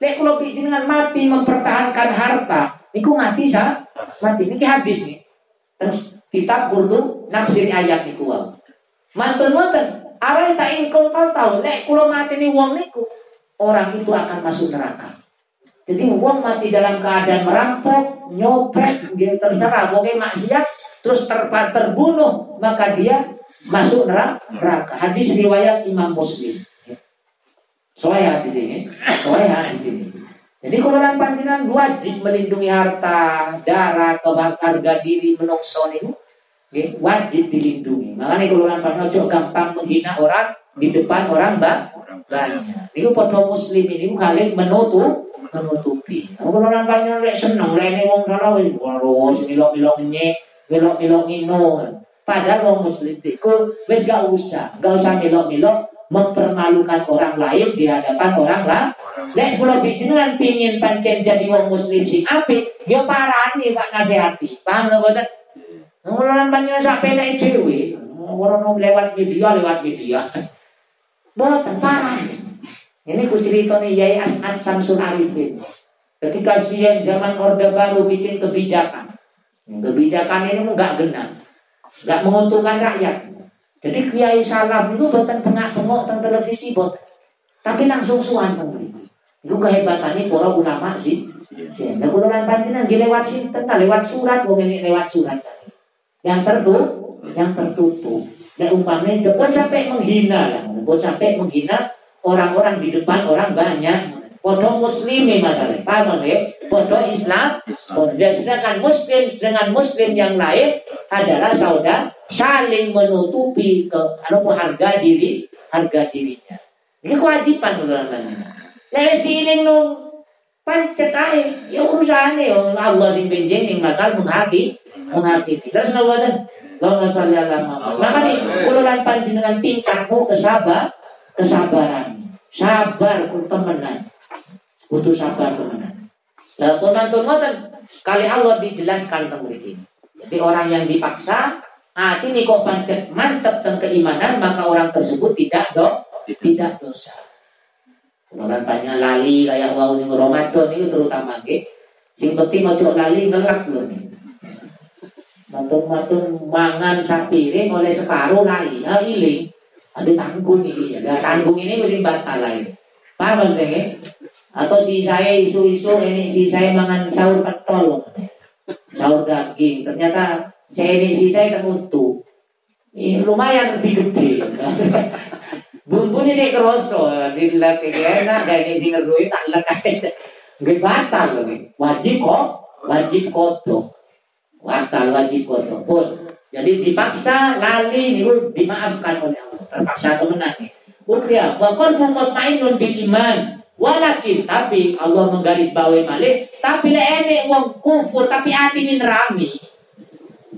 Speaker 1: Lek kula dengan mati mempertahankan harta, niku mati sa? Mati. Niki habis nih. Terus kita kurdu nafsir ayat niku wae. Mantun wonten, arah tak ingkung tahu lek mati nih wong niku, orang itu akan masuk neraka. Jadi wong mati dalam keadaan merampok, nyopet, dia terserah, mungkin maksiat, terus ter terbunuh maka dia masuk neraka. Hadis riwayat Imam Muslim. Soalnya hadis ini, soalnya hadis ini. Jadi kalau panjenengan wajib melindungi harta, darah, harga diri, menungso ini, wajib dilindungi. Makanya kalau panjenengan ojo gampang menghina orang di depan orang banyak. Ini podo muslim ini kalian menutup menutupi. Kalau panjenengan lek seneng, lek wong salah wis terus milok-milok nyek Milok-milok ino. Padahal wong muslim itu wis gak usah, gak usah milok-milok mempermalukan orang lain di hadapan orang lah. Lek kula dengan pingin pancen jadi wong muslim sing apik, yo parani Pak nasihati. Paham lho boten? Mulan panjenengan sak pelek dhewe. Orang lewat media, lewat media. Boten parah. Ini ku ceritanya Yai As'ad Samsul Arifin. Ketika siang zaman Orde Baru bikin kebijakan. Kebijakan ini enggak genap, enggak menguntungkan rakyat. Jadi Kiai Salam itu bukan pengak-pengok tentang televisi bot, tapi langsung suan. Itu kehebatannya para ulama sih. Sehingga kulonan panjenengan lewat sinten lewat surat wong ini lewat surat. Yang tertutup, yang tertutup. Dan umpamanya pun sampai menghina lah, pun sampai menghina orang-orang di depan orang banyak. Podo muslimi masalah. Paham ya? Podo Islam. Dan sedangkan muslim dengan muslim yang lain adalah saudara saling menutupi ke anu harga diri harga dirinya. Ini kewajiban teman-teman. Lewes diiling nung pancet ae ya urusane ya Allah sing benjing ning bakal menghaki menghakimi. Terus napa ten? Allahumma sholli ala Muhammad. Maka nih kula lan panjenengan tingkatmu kesabar kesabaran. Sabar ku temenan butuh sabar. Nah, teman teman kali Allah dijelaskan tentang. Jadi orang yang dipaksa, ah ini kok pancet mantap tentang keimanan, maka orang tersebut tidak do, tidak dosa. Orang tanya lali kayak mau nih Ramadan itu terutama ke Sing penting ojo lali ngelak lho. Matun-matun mangan sak piring oleh separuh lali, ya iling. Aduh tanggung ini, ya tanggung ini mesti batal lain. Paham penting Atau si saya isu-isu ini si saya mangan sahur pentol, sahur daging. Ternyata saya ini si saya teruntuk. Ini lumayan lebih gede. Bumbunya saya kerosok, dilatih enak, kayak ini sih ngerui tak lekai. Gak batal loh, wajib kok, wajib kotor. Batal wajib kotor pun. Jadi dipaksa lali itu dimaafkan oleh Allah. Terpaksa temenan nih. Udah, bahkan mutmainun bil iman. Walakin tapi Allah menggaris bawahi malik, tapi le ene wong kufur tapi hati ini nerami.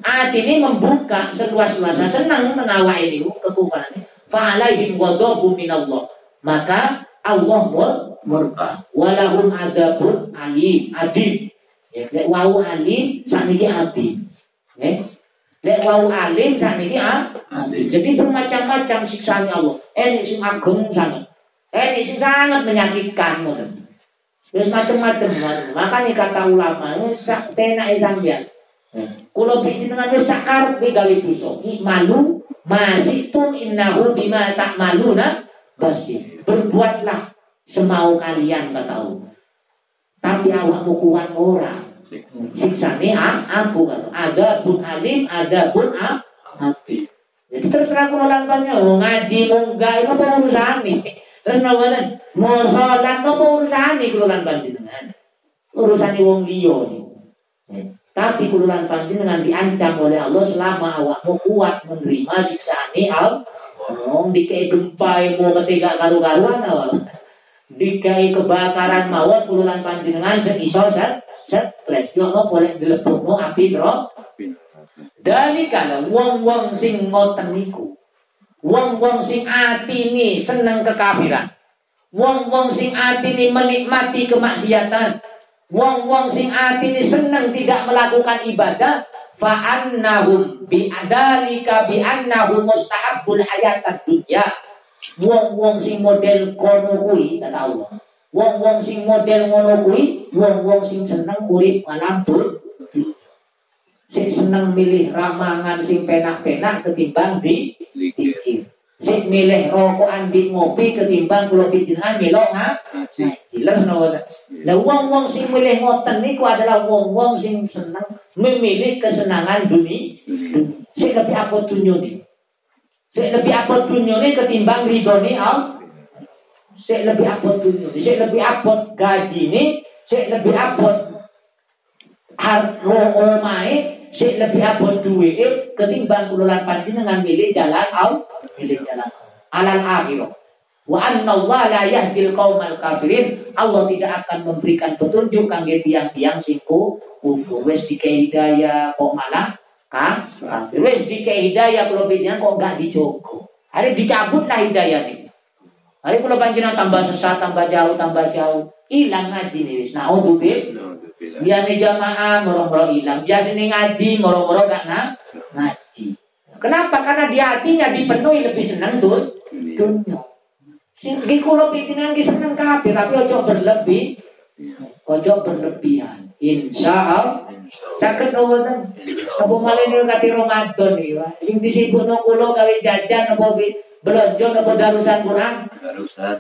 Speaker 1: Hati ini membuka seluas-luasnya senang mengawal ini kekufuran. Fa'alaihim ghadabun minallah. Maka Allah murka. Walahum adabun alim, adib. Ya, lek wau alim sakniki adim. Ya. Lek wau alim sakniki adim. Jadi bermacam-macam siksaan Allah. Ini sing agung sangat. Ini sing sangat menyakitkan Terus macam-macam. Makanya kata ulama, tenak sampean. Kulo bikin dengan wis sakar gawe dosa. Malu masih tuh innahu bima tak malu nah basir. Berbuatlah semau kalian kata Allah. Tapi awakmu kuat orang. Siksane aku kan. Ada pun alim, ada pun hati. Jadi terserah kulolan banyak. Mau ngaji, mau enggak, itu apa urusan ini. Terus nawalan, mau sholat, apa urusan ini kulolan dengan Urusan wong liya nih. Tapi kulolan dengan diancam oleh Allah selama awakmu kuat menerima siksaan Allah. Oh, dikai gempa mau ketiga karu-karuan awal. Dikai kebakaran mawon kulolan panjenengan seiso set stres. Yo no boleh dilepukno api. Dari kana wong-wong sing ngoten niku. Wong-wong sing atine seneng kekafiran. Wong-wong sing atine menikmati kemaksiatan Wong-wong sing atine seneng tidak melakukan ibadah fa annahum bi adalika bi annahum mustahabbul hayatad dunya. Wong-wong sing model kono kata Allah. Wong-wong sing model ngono wong-wong sing seneng urip malam Sing seneng milih ramangan sing penak-penak ketimbang di dikir. Sik milih rokokan di ngopi ketimbang kula panjenengan melok ngaji. Jelas napa? Lah wong-wong sing milih ngoten niku adalah wong-wong sing seneng memilih kesenangan dunia. Sik lebih apa dunyane? Sik lebih apa dunyane ketimbang ridhone Allah? Sik lebih apa dunyane? Sik lebih apa gajine? Sik lebih apa harta omahe sik lebih abot duwe ketimbang kululan panjenengan milih jalan au milih jalan alal akhirah. Wa anna Allah la yahdil qaumal kafirin. Allah tidak akan memberikan petunjuk kangge tiang-tiang singku kufur. Wis dikei hidayah kok malah kan wis dikei hidayah panjenengan kok enggak dijogo. Hari dicabut lah hidayah ini. Hari kalau panjenengan tambah sesat tambah jauh tambah jauh. Hilang ngaji nih wis. Nah oh Biasanya jamaah moro-moro hilang. Biasanya ngaji moro-moro gak ng ngaji. Kenapa? Karena di hatinya dipenuhi lebih senang tuh dunia. Sing kulo pitinan ki seneng kabeh tapi ojo berlebih. Ojo berlebihan. Insya Allah. Sakit nopo Apa malah ini kati Ramadan iki, Pak. Sing disibukno kulo gawe jajan apa belanja apa darusan Quran? Darusan.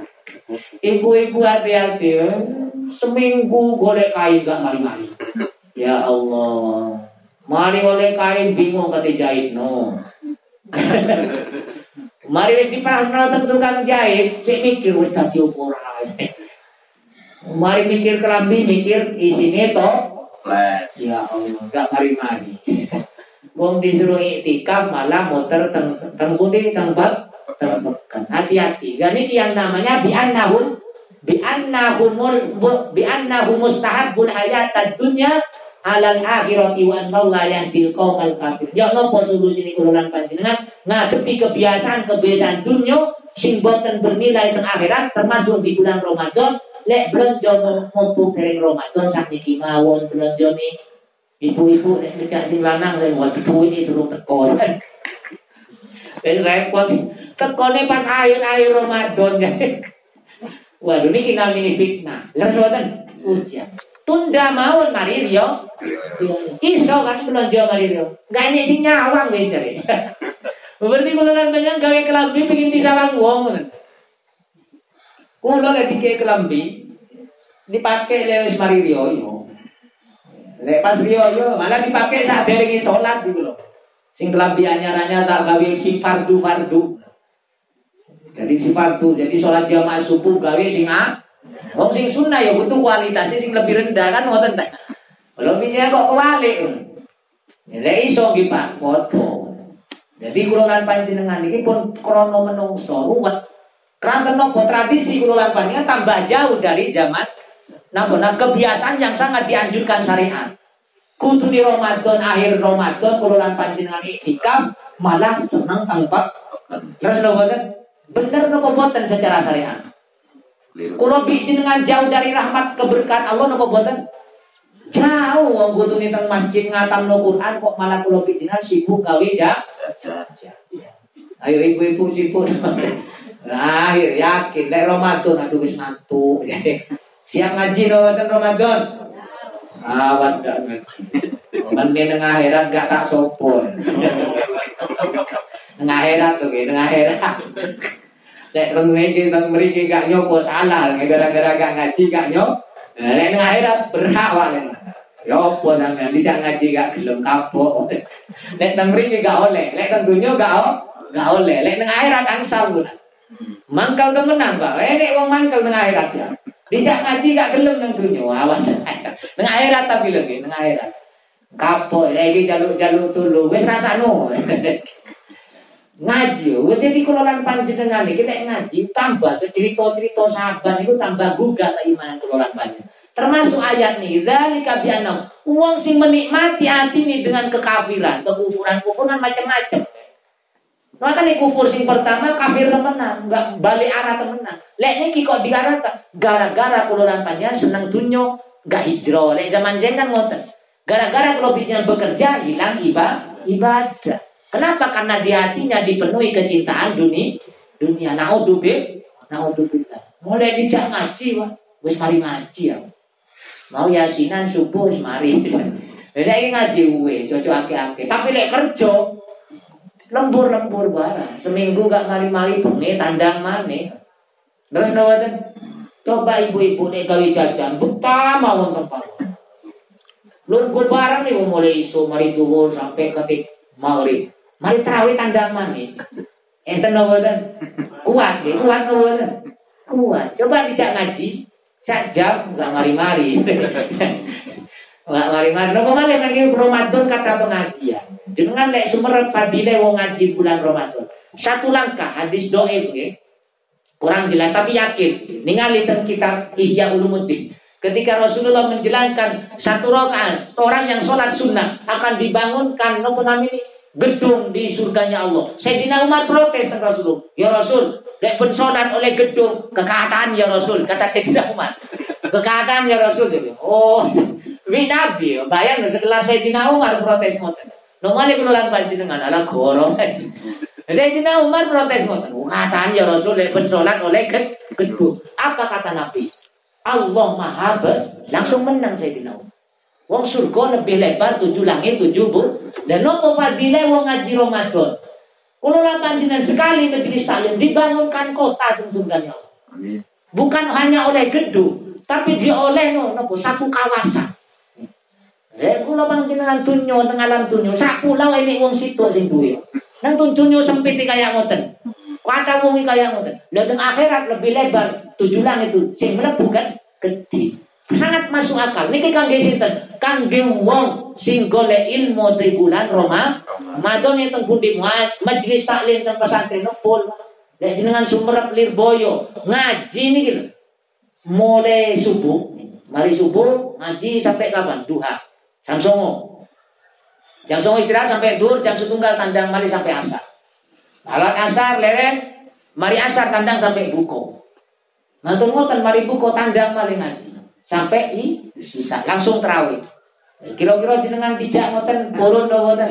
Speaker 1: Ibu-ibu hati-hati. Seminggu golek kain gak mari-mari. Ya Allah. Mari oleh kain bingung kata jahit no. Mari wis diprasno tukang jahit, sik mikir wis dadi opo Mari mikir kelambi, mikir isine to. Ya Allah, gak mari-mari. Wong disuruh iktikaf malah muter teng teng pundi teng bab Hati-hati. Dan ini yang namanya bi'annahum bi'annahumul bi'annahu mustahabbul hayatad dunya alal akhirati wa annallaha yahdil qaumal kafir. Ya Allah solusi ini kululan panjenengan ngadepi kebiasaan-kebiasaan dunia sing boten bernilai teng akhirat termasuk di bulan Ramadan lek belanja mumpung dereng Ramadan sakniki mawon belanja nih ibu-ibu lek ngejak sing lanang lek waduh ini turun teko. Wis repot. Tekone pas air-air Ramadan. Waduh niki namine fitnah. Lah mboten. ujian. Tunda mawon mari Rio. Iso kan belanja mari Rio. Gak ini sing nyawang wis jare. Berarti kula lan panjenengan gawe kelambi pengen disawang wong ngoten. Lek dike kelambi dipakai lewis mari Rio yo. Yo malah dipakai saat derenge salat gitu loh. Sing kelambi anyar-anyar tak gawe sing fardu-fardu. Jadi si fardu, jadi sholat jamaah subuh gawe sing a. Wong sing sunnah ya butuh kualitasnya sing lebih rendah kan ngoten ta. Lebihnya kok kewalik. Lek iso nggih Pak. Jadi kula lan panjenengan iki pun krana menungso ruwet. Keranten nopo tradisi kula lan panjenengan tambah jauh dari zaman Namun kebiasaan yang sangat dianjurkan syariat. Kudu di Ramadan akhir Ramadan kula lan panjenengan iktikaf malah senang tanpa terus nopo bener nopo boten secara syariat. Kulo jenengan jauh dari rahmat keberkahan Allah nopo boten jauh wong kudu teng masjid ngatam no Quran kok malah kulo jenengan sibuk gawe ja. Ayo ibu-ibu sibuk. Akhir yakin lek Ramadan aduh wis ngantuk. Siap ngaji Ramadan Ramadan. Awas gak ngaji. Mending nang akhirat gak tak sopo. Nang akhirat tuh, nang akhirat. Lek mriki teng mriki gak nyopo salah, gara-gara gak ngaji gak nyop. Nah, lek nang akhirat berhak wae. Ya apa sampean dijak ngaji gak gelem kapok. Lek teng mriki gak oleh, lek teng donya gak gak oleh. Lek nang akhirat angsal. Mangkal temenan, Pak. Eh nek wong mangkal nang akhirat ya. Dijak ngaji gak gelem nang dunya, awan. Nang akhirat tapi lagi, nang akhirat. Kapok lagi jaluk-jaluk tulu, wis rasano. ngaji, jadi kelolaan panjenengan iki lek ngaji tambah cerita-cerita sahabat itu tambah gugah iman kelolaan panjenengan. Termasuk ayat nih, dzalika bi'annam. Uang sing menikmati hati ini dengan kekafiran, kekufuran, kufuran macam-macam. Maka nih kufur sing pertama kafir temenan, enggak balik arah temenan. Lek niki kok diarah gara-gara kuluran panjang seneng dunyo, enggak hijrah. Lek zaman kan ngoten. Gara-gara kalau bekerja hilang ibadah. ibadah. Kenapa? Karena di hatinya dipenuhi kecintaan dunia. Dunia. Naudzubillah. Naudzubillah. Mulai dijak ngaji, wah. Wis mari ngaji ya. Mau yasinan subuh wis mari. Lek ngaji wis, cocok ake-ake. Tapi lek kerja lembur-lembur barang. Seminggu gak mari-mari bengi tandang mana. Terus nawaten. Coba ibu-ibu nih kali jajan, betah mau tempat. Lunggu barang nih mulai isu mari duhur sampai ketik maghrib. Mari terawih tandang mana. Enten nawaten. Kuat nih, kuat nawaten. Kuat. Coba dijak ngaji. Sak jam gak mari-mari. Gak mari-mari. Nopo malih lagi Ramadan kata pengajian. Dengan lek sumerep fadile wong ngaji bulan Ramadan. Satu langkah hadis doa nggih. Kurang jelas tapi yakin. Ningali teng kitab Ihya Ulumuddin. Ketika Rasulullah menjelaskan satu rakaat, orang yang sholat sunnah akan dibangunkan nopo namanya gedung di surganya Allah. Sayyidina Umar protes tentang Rasulullah. Ya Rasul, lek pun sholat oleh gedung kekaataan ya Rasul, kata Sayyidina Umar. Kekaataan ya Rasul. Oh, Wi Nabi, bayang setelah Sayyidina Umar protes ngoten. Nomale kula panjenengan ala goro. Sayyidina Umar protes ngoten. Kataan ya Rasul lek ben salat oleh gedung. Apa kata Nabi? Allah Maha Bes, langsung menang Sayyidina Umar. Wong surga lebih lebar tujuh langit tujuh bu. Dan nopo fadilah wong ngaji Ramadan. Kalau panjenengan sekali majelis taklim dibangunkan kota Allah. Bukan hanya oleh gedung, tapi dia oleh no, nopo satu kawasan. Eh kula panjenengan tunyo teng alam tunyo, sak pulau ini wong situ sing duwe. Nang tunyo sempit kaya ngoten. Kata wong kaya ngoten. Lah akhirat lebih lebar, tujuh langit itu sing mlebu kan gede. Sangat masuk akal. Niki kangge sinten? Kangge wong sing golek ilmu di bulan Roma. Madon teng pundi majelis taklim teng pesantren full. Lek jenengan sumerep Lirboyo ngaji niki mulai subuh, mari subuh ngaji sampai kapan? Duha. Jam songo. Jam songo istirahat sampai dur, jam setunggal tandang mari sampai asar. Alat asar leren, mari asar tandang sampai buko. Nonton ngoten mari buko tandang mari ngaji. Sampai i bisa langsung terawih. Kira-kira jenengan dijak ngoten turun do ngoten.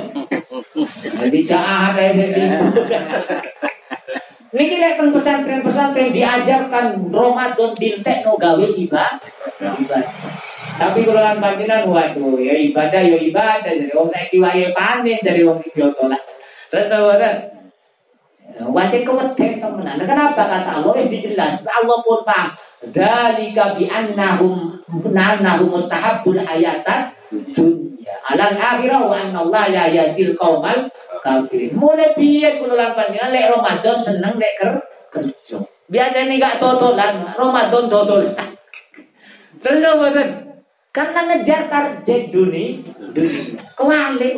Speaker 1: Dijak ah kayak Niki lek teng pesantren-pesantren diajarkan Ramadan dintekno gawe ibadah. Tapi kalau lan panjenengan waduh ya ibadah ya ibadah jadi wong saiki wae panen dari wong iki lah. Terus boten. Wajib keweden temenan. Kenapa kata Allah? Eh dijelas. Allah pun paham. Dalika bi annahum annahum mustahabbul hayatan dunya. Alal akhirah wa anna Allah ya yatil qaumal kafirin. Mulai piye kula lan panjenengan lek Ramadan seneng lek ker kerja. Biasanya enggak totolan, Ramadan totolan. Terus Ramadan karena ngejar target dunia, dunia. Kewalik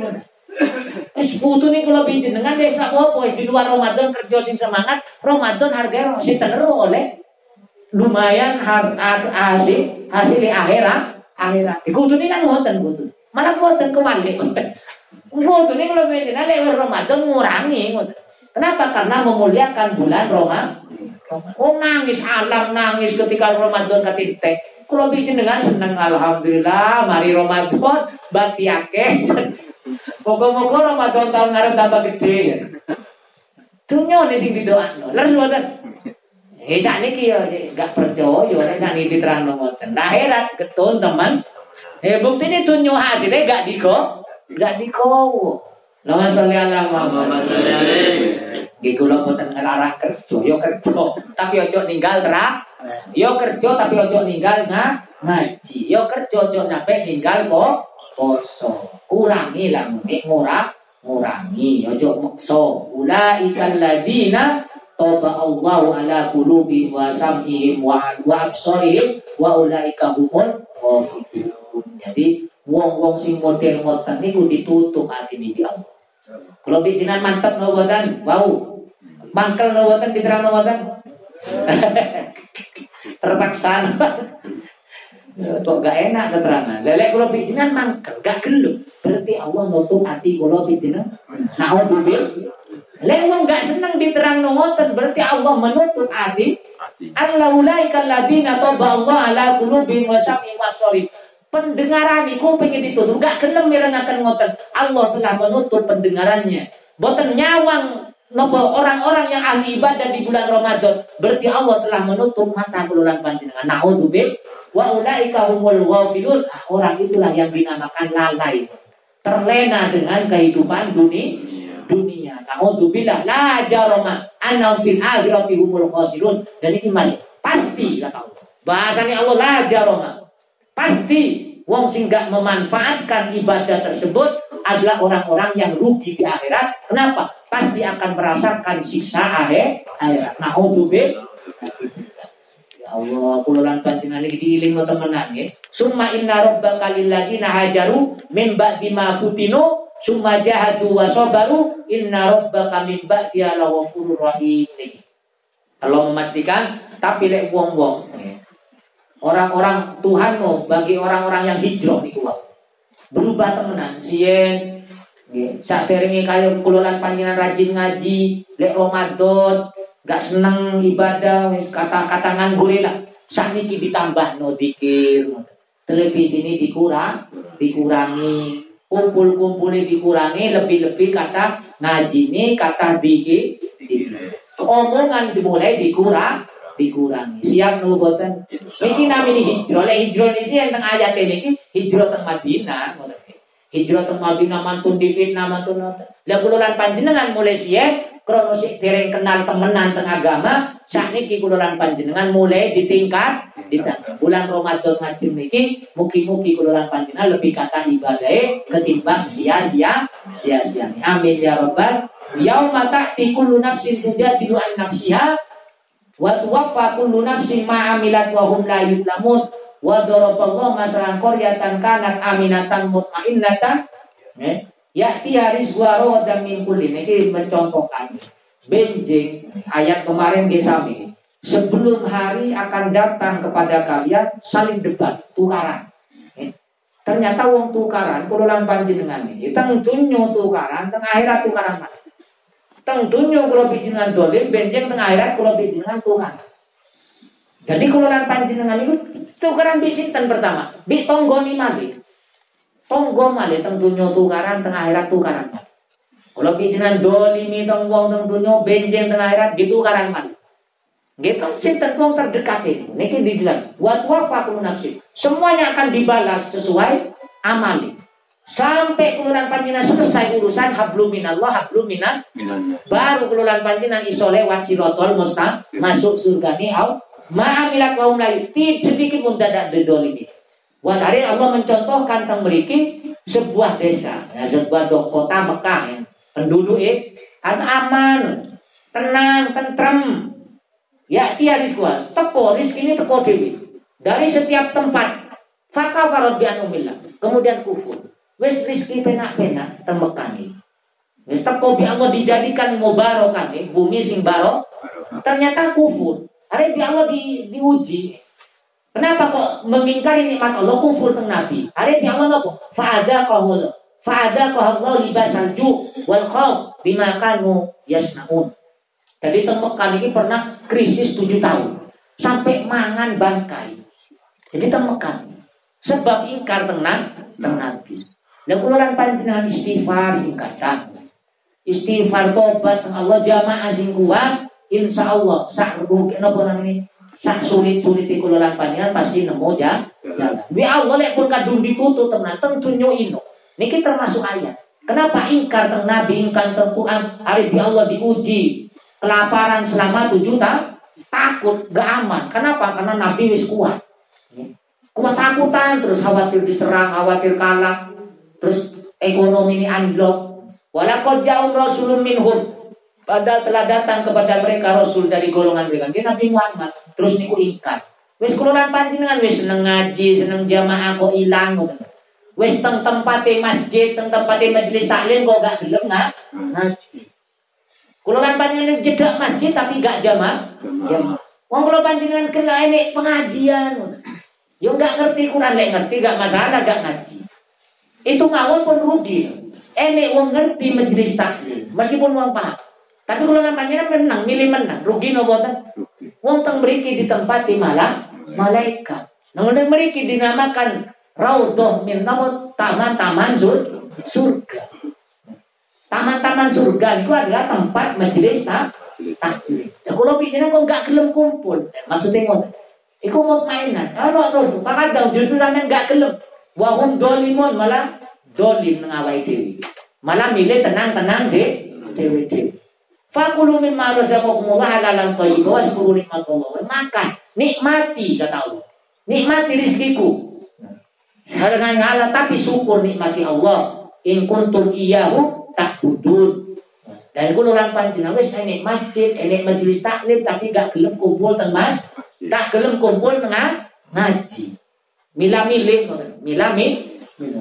Speaker 1: Es butuh nih kalau dengan dia tak apa di luar Ramadan kerja sing semangat, Ramadan harganya masih teneru oleh lumayan har, hasil hasil akhirat akhirat. Kudu ini kan ngoten kudu. Mana buatan kembali. Kudu ini kalau beda lewat Ramadan ngurangi. Kenapa? Karena memuliakan bulan Roma. Oh nangis alam nangis ketika Ramadan ketintek. Kalau bikin dengan senang Alhamdulillah mari Ramadan batiake. Moga-moga Ramadan tahun ngarep tambah gede. Dunia nih sing didoakno. Leres mboten? Eh sakniki ya gak percaya nek sakniki diterangno ngoten. Akhirat ketun teman. Eh bukti ini tunjuk hasilnya gak diko, gak diko. Nama sholli ala Muhammad. Nggih kula boten ngelarang kerja, yo kerja, tapi ojo ninggal terak. Yo kerja tapi ojo ninggal nga, ngaji. Yo kerja ojo sampai ninggal kok poso. Kurangi lah mungkin ngurang, ngurangi ojo makso. Ulaikal ladina Toba Allahu ala qulubi wa sam'ihim wa wa absarihim wa ulaika humul. Jadi wong-wong sing model ngoten niku ditutup hati di Allah. Kalau bikinan mantap no boten, bau. Mangkel no boten diterang no boten. Terpaksa. Kok gak enak keterangan. Lelek kalau bikinan mangkel, gak gelup. Berarti Allah nutup hati kalau bikinan. Nah, mobil Lewat gak senang diterang ngoten berarti Allah menutup hati. Allah ulaika alladziina taba Allah ala qulubihim wa sam'ihim wa Pendengaran iku pengen ditutup, gak gelem mirengaken ngoten. Allah telah menutup pendengarannya. Boten nyawang nopo orang-orang yang ahli ibadah di bulan Ramadan. Berarti Allah telah menutup mata keluran panjenengan. Naudzubil wa ulaika humul ghafilun. Ah, orang itulah yang dinamakan lalai. Terlena dengan kehidupan dunia dunia. Naudzubillah la jarama annahum fil akhirati humul khasirun. Dan ini masih pasti kata Allah. Bahasanya Allah la jarama. Pasti wong sing gak memanfaatkan ibadah tersebut adalah orang-orang yang rugi di akhirat. Kenapa? Pasti akan merasakan siksa akhir akhirat. Naudzubillah. Ya Allah, kululan panjenengan iki diiling temenan nggih. Summa inna rabbaka lil ladina hajaru min ba'di ma futinu Summa jahadu wa sabaru inna rabbaka min ba'diha laghafurur rahim. Allah memastikan tapi lek wong-wong orang-orang Tuhanmu bagi orang-orang yang hijrah niku wae. Berubah temenan sien nggih. Sakderenge kaya kulolan panjenengan rajin ngaji, lek Ramadan gak seneng ibadah kata-kata nganggur lah. Sakniki ditambah no dikir. Televisi ini dikurang, dikurangi kumpul-kumpulnya dikurangi lebih-lebih kata ngaji ini kata diki omongan dimulai dikurang dikurangi. Siap nubuatan ini namanya hijrah. Lek hijrah sih yang ayat ini hijrah ke Madinah hijrah ke Madinah mantun di fitnah mantun lah kululan panjenengan mulai siap krono sik dereng kenal temenan teng agama sakniki kula lan panjenengan mulai ditingkat di bulan Ramadan ngaji niki mugi-mugi kula lan panjenengan lebih kata ibadah ketimbang sia-sia sia-sia amin ya rabbal yauma ta'ti kullu nafsin tujadilu an nafsiha wa tuwaffa kullu nafsin ma amilat wa hum la yuzlamun. Wa daraballahu masalan qaryatan kanat aminatan mutmainnatan. Eh? Ya tiaris guaro dan mingkulin ini mencontohkan benjing ayat kemarin di sami. Sebelum hari akan datang kepada kalian saling debat tukaran. Eh, ternyata wong tukaran kululan panjenengan ini teng dunyo tukaran teng akhirat tukaran mana teng dunyo kulo panjenengan dolim benjing teng akhirat kulo panjenengan tukaran jadi kululan panjenengan itu tukaran bisinten pertama bi tonggoni mali Tonggo malih teng dunya tukaran teng akhirat tukaran. Kalau pijinan dolimi tong wong dunia benjeng tengah akhirat gitu karan mati. Gitu cinta wong terdekat ini. Niki dibilang wa tuwaffaqun nafsi. Semuanya akan dibalas sesuai amali. Sampai kelulan panjinan selesai urusan hablum minallah hablum minan baru kelulan panjinan iso lewat sirotol musta masuk surga ni au ma'amilat kaum lain sedikit pun tidak didolimi. Waktu Allah mencontohkan tentang memiliki sebuah desa, ya, sebuah kota Mekah ya penduduk eh ada aman, tenang, tentrem. Ya tiar rizkuan. Teko rizki ini teko dewi. Dari setiap tempat. Fakal farod bianumillah. Kemudian kufur. Wes rizki penak-penak temekani. Wes teko bi Allah dijadikan mubarokah eh, bumi sing barok. Ternyata kufur. Hari bi Allah di, diuji. Kenapa kok mengingkari nikmat Allah kufur teng Nabi? Hari bi Allah nopo? Kahul Fa'adaqah Allah libasal ju' wal khawf bima kanu yasnaun. Jadi temekan ini pernah krisis tujuh tahun. Sampai mangan bangkai. Jadi temekan. Sebab ingkar tenang Nabi. Dan kuluran panjenengan istighfar sing kata. Istighfar tobat Allah jamaah sing kuat. Insya Allah sak rugi napa namanya sak sulit-sulit kuluran panjenengan pasti nemu jalan. Wi Allah lek pun kadung dikutu tenan tentu ino. Niki termasuk ayat. Kenapa ingkar tentang Nabi, ingkar tentang Quran, hari di Allah diuji. Kelaparan selama tujuh tahun, takut, gak aman. Kenapa? Karena Nabi wis kuat. Kuat takutan, terus khawatir diserang, khawatir kalah. Terus ekonomi ini anjlok. Walakot jauh rasulun minhum. Padahal telah datang kepada mereka Rasul dari golongan mereka. Dia Nabi Muhammad. Terus niku ingkar. Wis kuluran panjenengan wis seneng ngaji, seneng jamaah kok ilang. Wis teng tempate masjid, teng tempate majelis taklim kok gak gelem ngaji. Kulo kan panjenengan jedak masjid tapi gak jamaah. Jamaah. Wong kulo panjenengan kena ini pengajian. Yo gak ngerti Quran lek ngerti gak masalah gak ngaji. Itu ngawon pun rugi. Enek wong ngerti majelis taklim, meskipun wong paham. Tapi kalau kan panjenengan menang, milih menang, rugi no boten. Wong teng mriki ditempati malah malaikat. Nang mriki dinamakan Raudhah min taman-taman surga. Taman-taman surga itu adalah tempat majelis taklim. Ya kalau pikiran kok gak gelem kumpul, maksudnya ngono. Iku mau mainan. Kalau terus, maka justru sampean gak gelem. Wahum dolimun malah dolim nang awake Malah milih tenang-tenang deh dewi-dewi. Fakulu min ma razaqakumullah halalan thayyiban waskuru nikmatullah. Makan, nikmati kata Allah. Nikmati rizkiku. Dengan ngalah tapi syukur nikmati Allah. In kuntum iyahu budun. Dan kulo lan panjenengan wis enek masjid, enek majelis taklim tapi gak gelem kumpul teng mas, gak gelem kumpul tengah ngaji. Mila milih milih.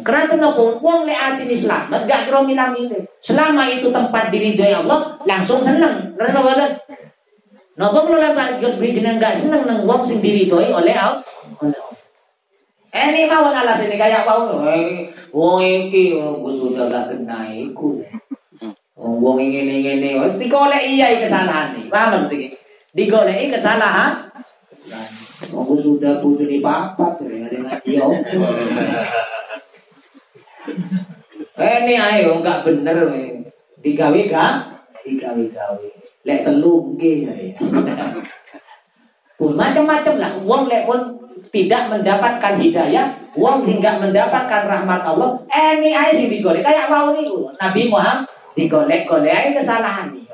Speaker 1: Karena kenapa wong lek atine selamat gak kira mila milih. Selama itu tempat diri doa Allah langsung seneng. Terus boten? Napa kula lan panjenengan gak seneng nang wong sing diridhoi oleh Allah. Ini mau alas ini kayak mau eh, wong iki aku sudah gak kena iku. Wong ini ini ini, digolek iya kesalahan nih, paham iki? Digolek kesalahan. Aku sudah butuh di papa tuh, ada ngaji om. Ini ayo nggak bener, digawe gak? Digawe gawe. Lek telu nggih. Macam-macam lah, wong lek pun tidak mendapatkan hidayah, wong hingga mendapatkan rahmat Allah, eh ini aja sih digolek kayak mau nih Nabi Muhammad digolek-golek aja kesalahan nih.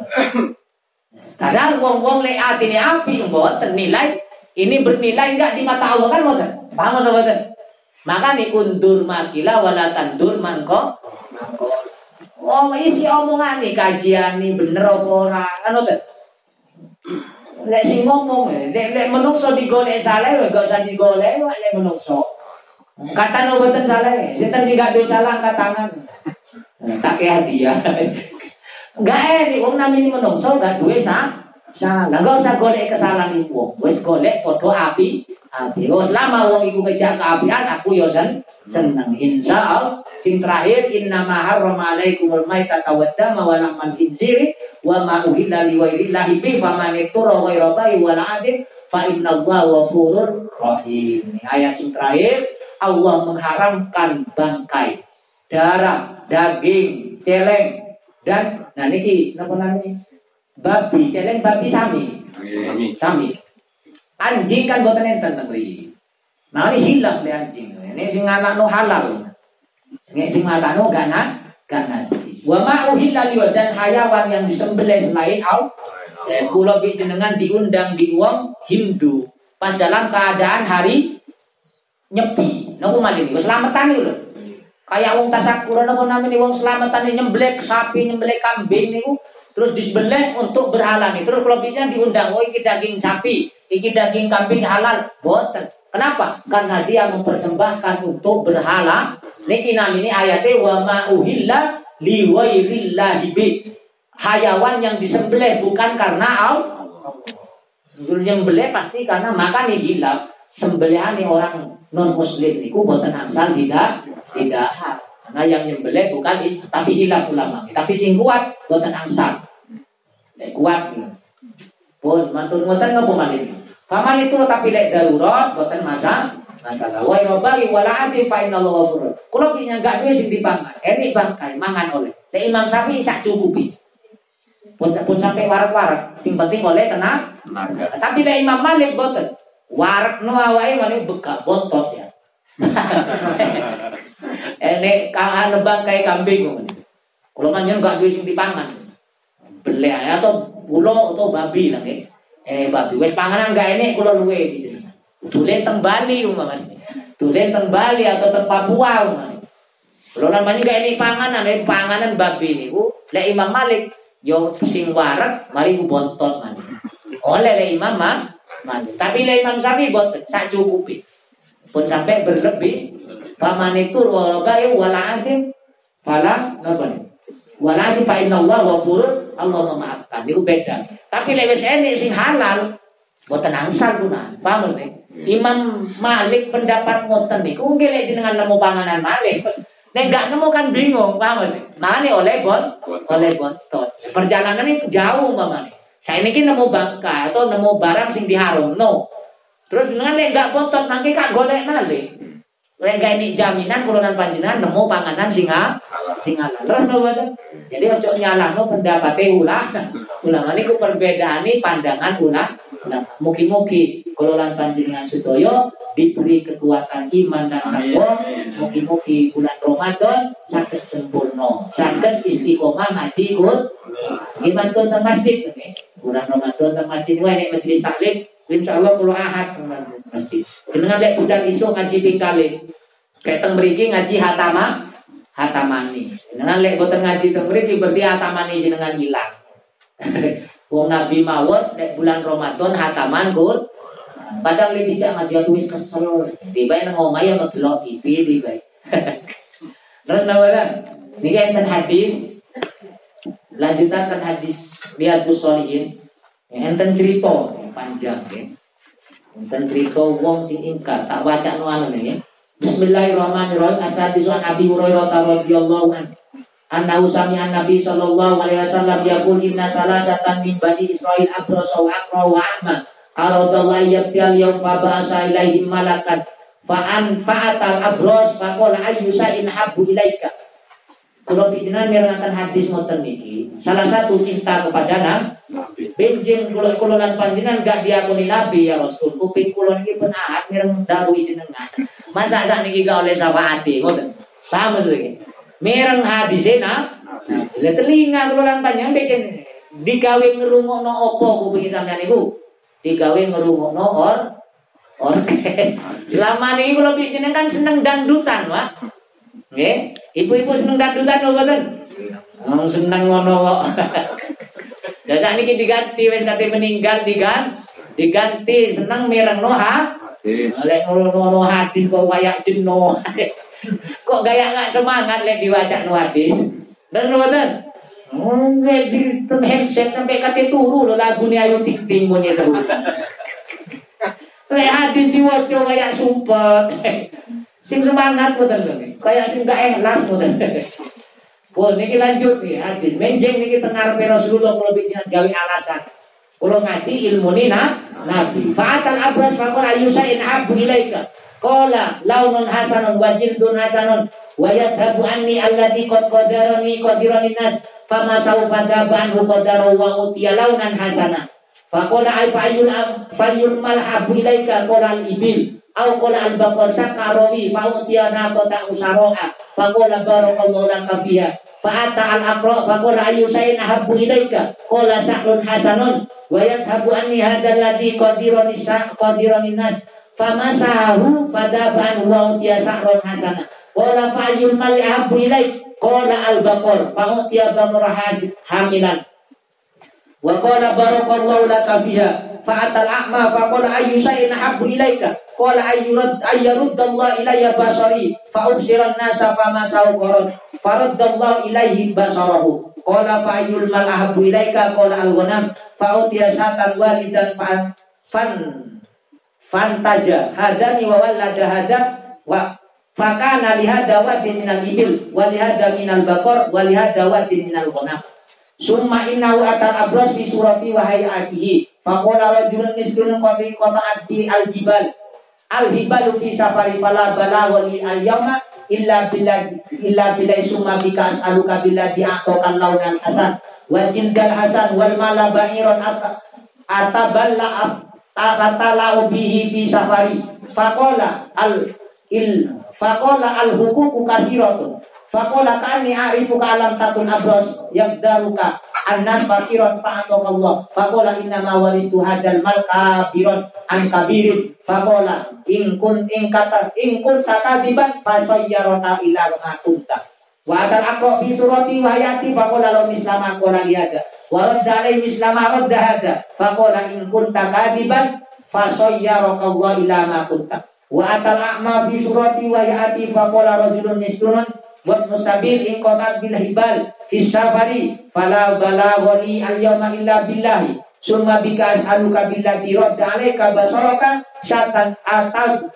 Speaker 1: Kadang wong-wong le ini api buat nilai ini bernilai enggak di mata Allah kan boten? Paham atau boten? Maka nih undur makila wala tandur mangko. Oh, isi omongan nih kajian nih bener apa ora kan boten? lek sing ngomong lek lek menungso digolek salah gak usah digolek lek menungso kata no boten salah sinten sing gak bisa salah angkat tangan tak kayak hadiah enggak eh wong namanya menungso gak duwe sah salah gak usah golek kesalahan iku wis golek padha api api. Wis lama wong iku ngejak keapian aku yo sen seneng. Insya Allah sing terakhir inna ma harrama alaikumul maitata wad dama wa lahmal khinziri wa ma uhilla li ghairillahi bi faman ittara ghaira bayi wa adin fa inna Allah ghafurur rahim. Ayat sing terakhir Allah mengharamkan bangkai darah daging celeng Dan nah niki napa namanya? Babi, celeng babi sami. Sami. Anjing kan enten teng mriki. Nah ini hilang le anjing. Ini sing anak no halal. Ini sing mata no gana gana. Wa ma uhilla dan hayawan yang disembelih selain Allah Eh, kula jenengan diundang di uang Hindu pas dalam keadaan hari nyepi. Nopo malih niku selamatan niku lho. Kayak wong tasakura nopo namanya wong selamatan nyembelih sapi, nyembelih kambing niku terus disembelih untuk berhalal nih. Terus kalau bisa diundang, oh ini daging sapi, ini daging kambing halal. Boten. Kenapa? Karena dia mempersembahkan untuk berhala. Niki ini ayatnya wa ma uhilla li hayawan yang disembelih bukan karena Allah. Nyembelih pasti karena makan hilang. Sembelihan orang non muslim niku buatan angsal tidak tidak Karena yang nyembelih bukan is, tapi hilang ulama. Tapi sing kuat buatan angsal. Lek kuat. Pun mantul ngoten nopo malih. Paman itu tapi lek darurat buatan masa masalah. Wa robali wala ati fa innallaha ghafur. Kulo pinya gak duwe sing dipangan. Enik bangkai mangan oleh. Lek Imam Syafi'i sak cukupi pun, pun sampai warak-warak sing penting oleh tenang Naga. tapi lah Imam Malik boten warak no awai mana beka bontot ya ini kang nebang kayak kambing. Kalau manjen gak duit sing dipangan. Beli atau pulau atau babi lah eh babi wes panganan gak ini kalau luwe gitu tulen teng Bali umpamanya tulen teng Bali atau teng Papua umpamanya kalau namanya gak ini panganan ini panganan babi nih lek Imam Malik yo sing warak mari ku bontot. Oleh le imam mani. Tapi le imam sapi bontot sak cukupi. Pun sampai berlebih paman itu walaga wala adin fala apa nih? Wala adin fa inna Allah ghafurun Allah memaafkan. Itu beda. Tapi le wis enek sing halal boten angsal guna. Paham nih? Imam Malik pendapat ngoten niku nggih lek jenengan nemu panganan Malik Nek nggak nemu kan bingung, paham nih? Mana oleh bon, oleh bontot. Perjalanan itu jauh, mama nih. Saya ini nemu bangka atau nemu barang sing diharum, no. Terus dengan lek nggak bontot, nanti kak golek nale. Lek gak ini jaminan kulonan panjenengan nemu panganan singa, singa Terus nopo Jadi ojo pendapat ulah. Ulama ini perbedaan ini pandangan ulah. Mugi-mugi kulonan panjenengan sutoyo diberi kekuatan iman dan takwa. Mugi-mugi bulan Ramadan sakit sempurna. Sakit istiqomah ngaji kut iman tuh masjid bulan Ramadan tentang masjid ini majelis taklim Insya Allah kalau ahad masjid jenengan lek budal isu ngaji pingkali kayak teng mriki ngaji hatama hatamani jenengan lek boten ngaji teng mriki berarti hatamani jenengan hilang Wong Nabi mawon lek bulan Ramadan hataman kut Kadang lebih jangan dia tulis kesel. Tiba yang ngomong yang ngedelok TV tiba. Terus nama? Ini kan enten hadis. Lanjutan kan hadis lihat Solihin. Enten cerita panjang ya. Enten cerita wong sing ingkar tak baca no ya. Bismillahirrahmanirrahim. Asadisu an Abi Hurairah radhiyallahu anhu. Annahu sami'a Nabi sallallahu alaihi wasallam yaqul inna salasatan min bani Israil abrasa wa aqra wa ahmad aradallahu yabtial yaum fa ba'asa ilaihim malakan fa an fa'atal abros fa qala ayyu sa'in habbu ilaika kalau pikiran mirangakan hadis ngoten niki salah satu cinta kepada nabi. Benjing kula kula lan panjenengan gak diakoni nabi ya rasul. Kuping kula niki penahat mireng dawuh jenengan. Masa sak niki gak oleh syafaati ngoten. Paham betul iki? Mireng hadise na nah, telinga kula lan panjenengan bikin digawe ngrungokno apa kuping sampeyan niku? Digawe ngerungokno or orkes. Selama ini kalau bikin kan seneng dangdutan, Pak. Nggih, ibu-ibu seneng dangdutan lho mboten? Wong seneng ngono kok. Ya sakniki diganti wis kate meninggal diganti diganti seneng mirengno ha. Lek ngono hadis kok kayak jeno. kok gaya gak semangat lek no hadis. Dan mboten? Nggak di handset sampai kate turu lo lagu ni ayo ting ting monyet terus. Lek hadis diwaca sumpah. Sing semangat boten Kayak sing gak ikhlas boten. Oh, niki lanjut nih hadis. Menjeng niki tengar Rasulullah kalau bikin gawe alasan. Kalau ngaji ilmu ni nak nabi. Fa'atal abras faqala in abu ilaika. Qala launun hasanun wa jildun hasanun wa yadhabu anni alladhi qad qadarani qadirani nas fama saufa daban qadaru wa launan hasana faqala ay fayul fayul malhabu ilaika qala al ibil au qala al baqar sakarawi fa utiya naqata usaroha faqala barakallahu laka fiha Fa'ata al-aqra faqala ayu sayin ahabbu ilaika. Qala sahrun hasanun wa yadhabu anni hadzal ladzi qadirun nisa qadirun nas famasahu fadaban wa utiya sahrun hasana. Qala fa'ayyul mali ahabbu ilaik. Qala al-baqar fa utiya hamilan. Wa qala barakallahu laka fiha fa'atal a'ma faqala ayu sayin ahabbu ilaika? Qala ayyurad ayyarudallahu ilayya basari fa ubsiran nasa fa masau qarad faraddallahu ilaihi basarahu. Qala fa ayyul mal ahabbu ilaika? Qala al ghanam fa utiya satan walidan fa fan fantaja hadani wa walada hada wa fakana lihada wadin minal ibil wa lihada minal bakor wa lihada wadin minal ghanam summa innahu atal abras fi surati wa hayatihi. Faqala rajulun miskinun qadi qata'at bi al jibal al hibalu fi safari fala bala wali al yama illa bila illa bila summa bika as'aluka bila di'atokan launan hasan. Wa jildal hasan wal mala ba'iron ataballa atalau bihi fi safari. Faqala al il faqala al hukuku kasiratun Fakola kami arifu ka alam takun abros yabdaruka annas fakiron fa'atok Allah. Fakola inna ma waristu hadal mal kabiron an kabirin. Fakola in kun in kata in kun takadiban fasayyarota ila ma kunta. Wa atal akro fi surati wa fakola lo mislama kola lihada. Wa radda alai mislama radda. Fakola in kun takadiban fasayyarota Allah ila ma kunta. Wa atal akma fi surati wa hayati fakola rajulun miskunun buat musabil in qatat bil hibal fi safari fala balaghani al yawma illa billahi. Summa bika as'aluka billati radda alayka basaraka syatan atab.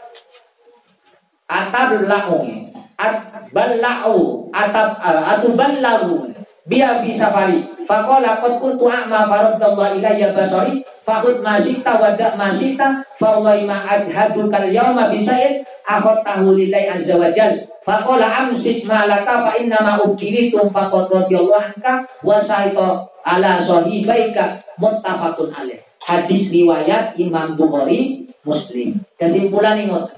Speaker 1: Atab la'u. At ballau atab atu biya fi safari faqala qad kuntu a'ma faradallahu ilayya basari faqud masita wa da masita fa wallahi ma adhaduka al yawma bi syai'in akhadtahu lillahi azza wa jalla Fakola amsik malaka fa inna ma ubkiritum faqad radhiyallahu anka wa saita ala sahibaika muttafaqun alaih. Hadis riwayat Imam Bukhari Muslim. Kesimpulan ingat.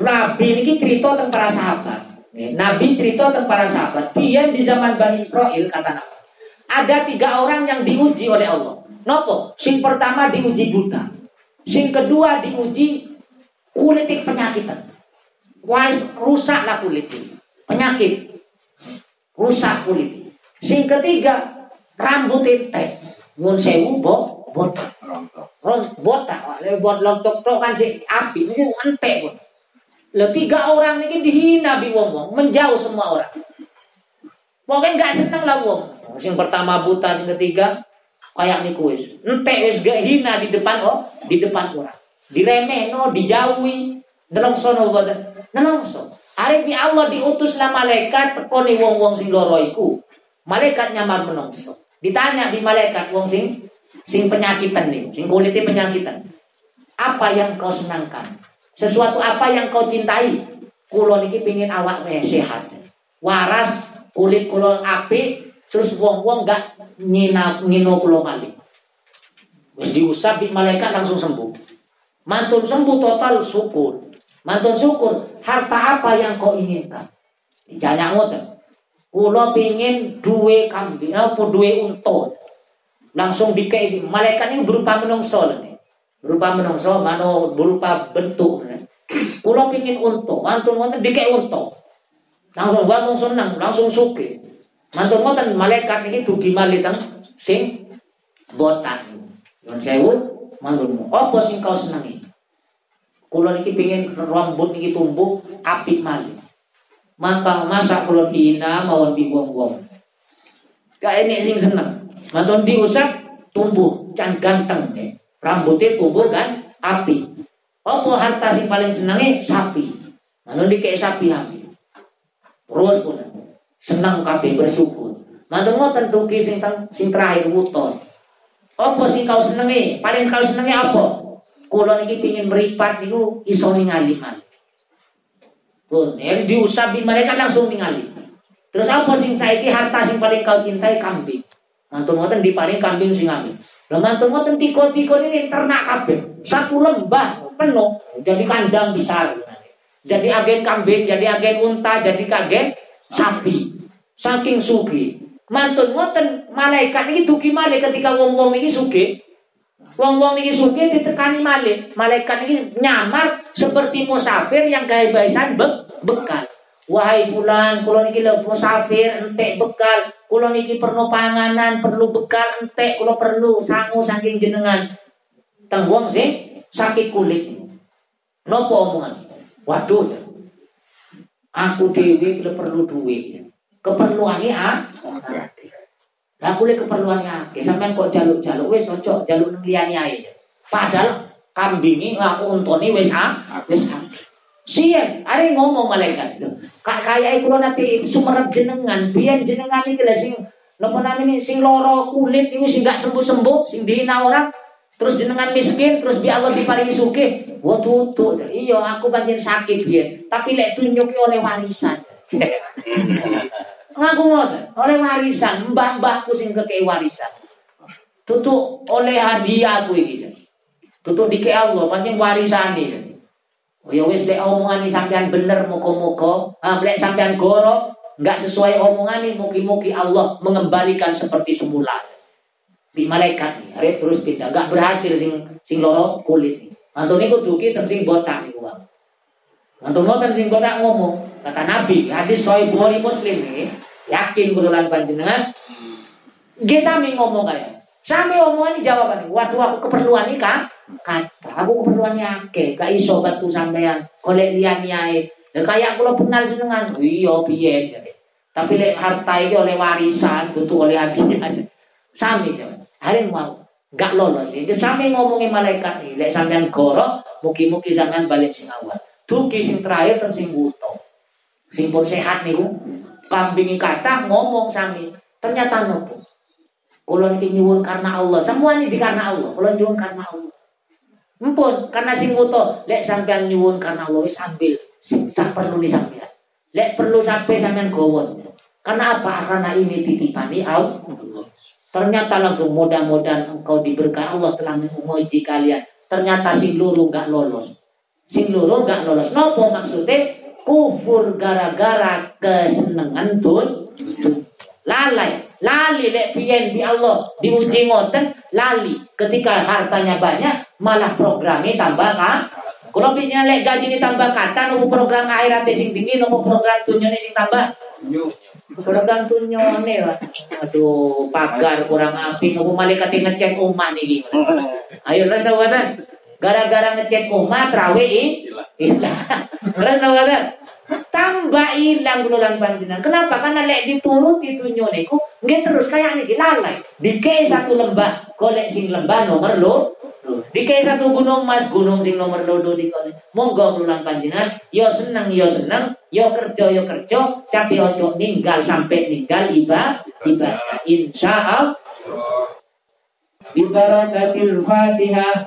Speaker 1: Nabi ini cerita tentang para sahabat. Nabi cerita tentang para sahabat. Dia di zaman Bani Israel kata Nabi. Ada tiga orang yang diuji oleh Allah. Nopo? Sing pertama diuji buta. Sing kedua diuji kulit penyakitan. Wais rusaklah kulit. Penyakit. Rusak kulit. Sing ketiga, rambut ente. Ngun sewu bo, botak. Rontok. Botak. Buat lontok tok kan si api. Ini ente pun. Lo tiga orang ini dihina bi wong wong. Menjauh semua orang. Pokoknya nggak seneng lah wong. Sing pertama buta, sing ketiga kayak nih kuis. Ente wis gak hina di depan oh, di depan orang. Diremeh no, dijauhi. Dalam sono boten. Nelongso. Arif Allah diutus lah malaikat tekoni wong-wong sing loro iku. Malaikat nyamar menungso. Ditanya di malaikat wong sing sing penyakitan nih, sing kulitnya penyakitan. Apa yang kau senangkan? Sesuatu apa yang kau cintai? Kulo niki pingin awak sehat. Waras, kulit kulo api, terus wong-wong gak nyina ngino kulo malih. Wis diusap di malaikat langsung sembuh. Mantun sembuh total syukur. Mantun syukur, harta apa yang kau inginkan? Jangan ngoten. Kulo pingin duwe kambing apa duwe unta. Langsung dikei malaikat ini berupa menungso nih. Berupa menungso, mano berupa bentuk. Kulo pingin unta, mantun ngoten dikei unta. Langsung langsung senang, langsung suke. Mantun ngoten malaikat ini dugi malih sing botak. Yon sewu, mantun apa sing kau senangi? Kulo niki pengen rambut niki tumbuh apik mali. Maka masa kulo dina mawon dibuang-buang. Gak ini sing seneng. Mantun diusap tumbuh can ganteng eh. Rambutnya tumbuh kan api. Apa harta sing paling senengnya sapi. Mantun dikei sapi api. Terus pun senang kabeh bersyukur. Mantun ngoten tuki sing sing terakhir wuton. Apa sing kau senengi? Paling kau senengi apa? Kulo niki pingin meripat niku iso ningali malih. Pun, yang diusap di mereka langsung ningali. Terus apa sing saiki harta sing paling kau cintai kambing. Mantun ngoten diparing kambing sing amin. Lah mantun ngoten tiko-tiko ini ternak kabeh. Satu lembah penuh jadi kandang besar. Jadi agen kambing, jadi agen unta, jadi agen sapi. Saking sugi. Mantun ngoten malaikat ini duki malaikat ketika wong-wong ini sugi. Wong-wong ini sugi ditekani malaikat. Malaikat ini nyamar seperti musafir yang gaya baisan be bekal. Wahai fulan, kulo niki lho musafir entek bekal, kulo niki perlu panganan, perlu bekal entek, kulo perlu sangu saking jenengan. Teng wong sing sakit kulit. Nopo omongan? Waduh. Aku dewi kulo perlu duit. Keperluannya ah. Lah kulo keperluannya akeh. Sampean kok jaluk-jaluk wis ojo jaluk nang liyane ae. Padahal kambingi aku untoni wis ah, wis akeh. Sian, ada ngomong malaikat. Kayak kula nanti sumerep jenengan, biar jenengan iki lha sing napa namanya sing loro kulit itu sing gak sembuh-sembuh, sing dihina orang, terus jenengan miskin, terus bi Allah diparingi sugih. Wah tutu. Iya, aku pancen sakit biar, tapi lek tunjuki oleh warisan. Ngaku ngoten, oleh warisan, mbah-mbahku sing kekei warisan. Tutu oleh hadiah aku iki. Tutu dike Allah, warisan. Oh ya wis lek omongan sampean bener muka-muka, ah lek sampean goro nggak sesuai omongan ini mugi-mugi Allah mengembalikan seperti semula. Di malaikat nih, arep terus pindah, nggak berhasil sing sing loro kulit. Antum niku duki tersing botak niku, Bang. Antum ngoten sing botak ngomong, kata Nabi, hadis sahih Bukhari Muslim nih, yakin kudulan panjenengan. Nggih sami ngomong kaya. Sami omongan jawaban. Waduh aku keperluan nih kan? Kata aku keperluannya akeh gak iso batu sampean. Golek liyane lha kaya kula kenal jenengan. Iya piye? Tapi lek harta iki oleh warisan tutu oleh hadiah aja. Sami hari mau gak lolos itu sami ngomongin malaikat nih lek sampean goro mugi-mugi sampean balik sing awal. Dugi sing terakhir dan sing buto sing pun sehat niku. Kambing kata ngomong sami. Ternyata nopo? Kulon nyuwun karena Allah. Semua ini karena Allah. Kulon nyuwun karena Allah. Empun, karena sing muto, lek sampean nyuwun karena Allah sambil sing perlu di sampean. Lek perlu sampai sampean gowon. Karena apa? Karena ini titipani Allah. Ternyata langsung mudah-mudahan engkau diberkahi Allah telah menguji kalian. Ternyata sing luru gak lolos. Sing luru gak lolos. Nopo maksudnya? Kufur gara-gara kesenangan tun. Lalai. Lali lek piyen bi Allah diuji ngoten lali. Ketika hartanya banyak malah programnya tambah kan kalau pinya lek gaji ini tambah kata nunggu program akhirat sing tinggi nunggu program dunia sing tambah? Program dunia nih aduh pagar kurang api nunggu malaikat ngecek umat nih ayo lah nawatan gara-gara ngecek umat rawi ilah. lah nawatan tambah hilang bulan panjenengan. Kenapa? Karena lek dituruti tunyo niku nggih terus kayak niki lalai. Dikei satu lembah, golek sing lembah nomor lo. Dikei satu gunung mas, gunung sing nomor loro dikolek. Monggo bulan panjenengan, yo seneng yo seneng, yo kerja yo kerja, tapi ojo ninggal sampai ninggal ibadah ibadah. Insya Allah. Bibarakatil Fatihah.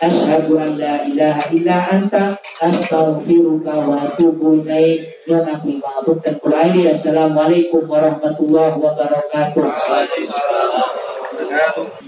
Speaker 1: asyhadu an la ilaha illa anta astaghfiruka wa atubu ilaik. Ya Nabi Muhammad dan Assalamualaikum warahmatullahi wabarakatuh. Waalaikumsalam.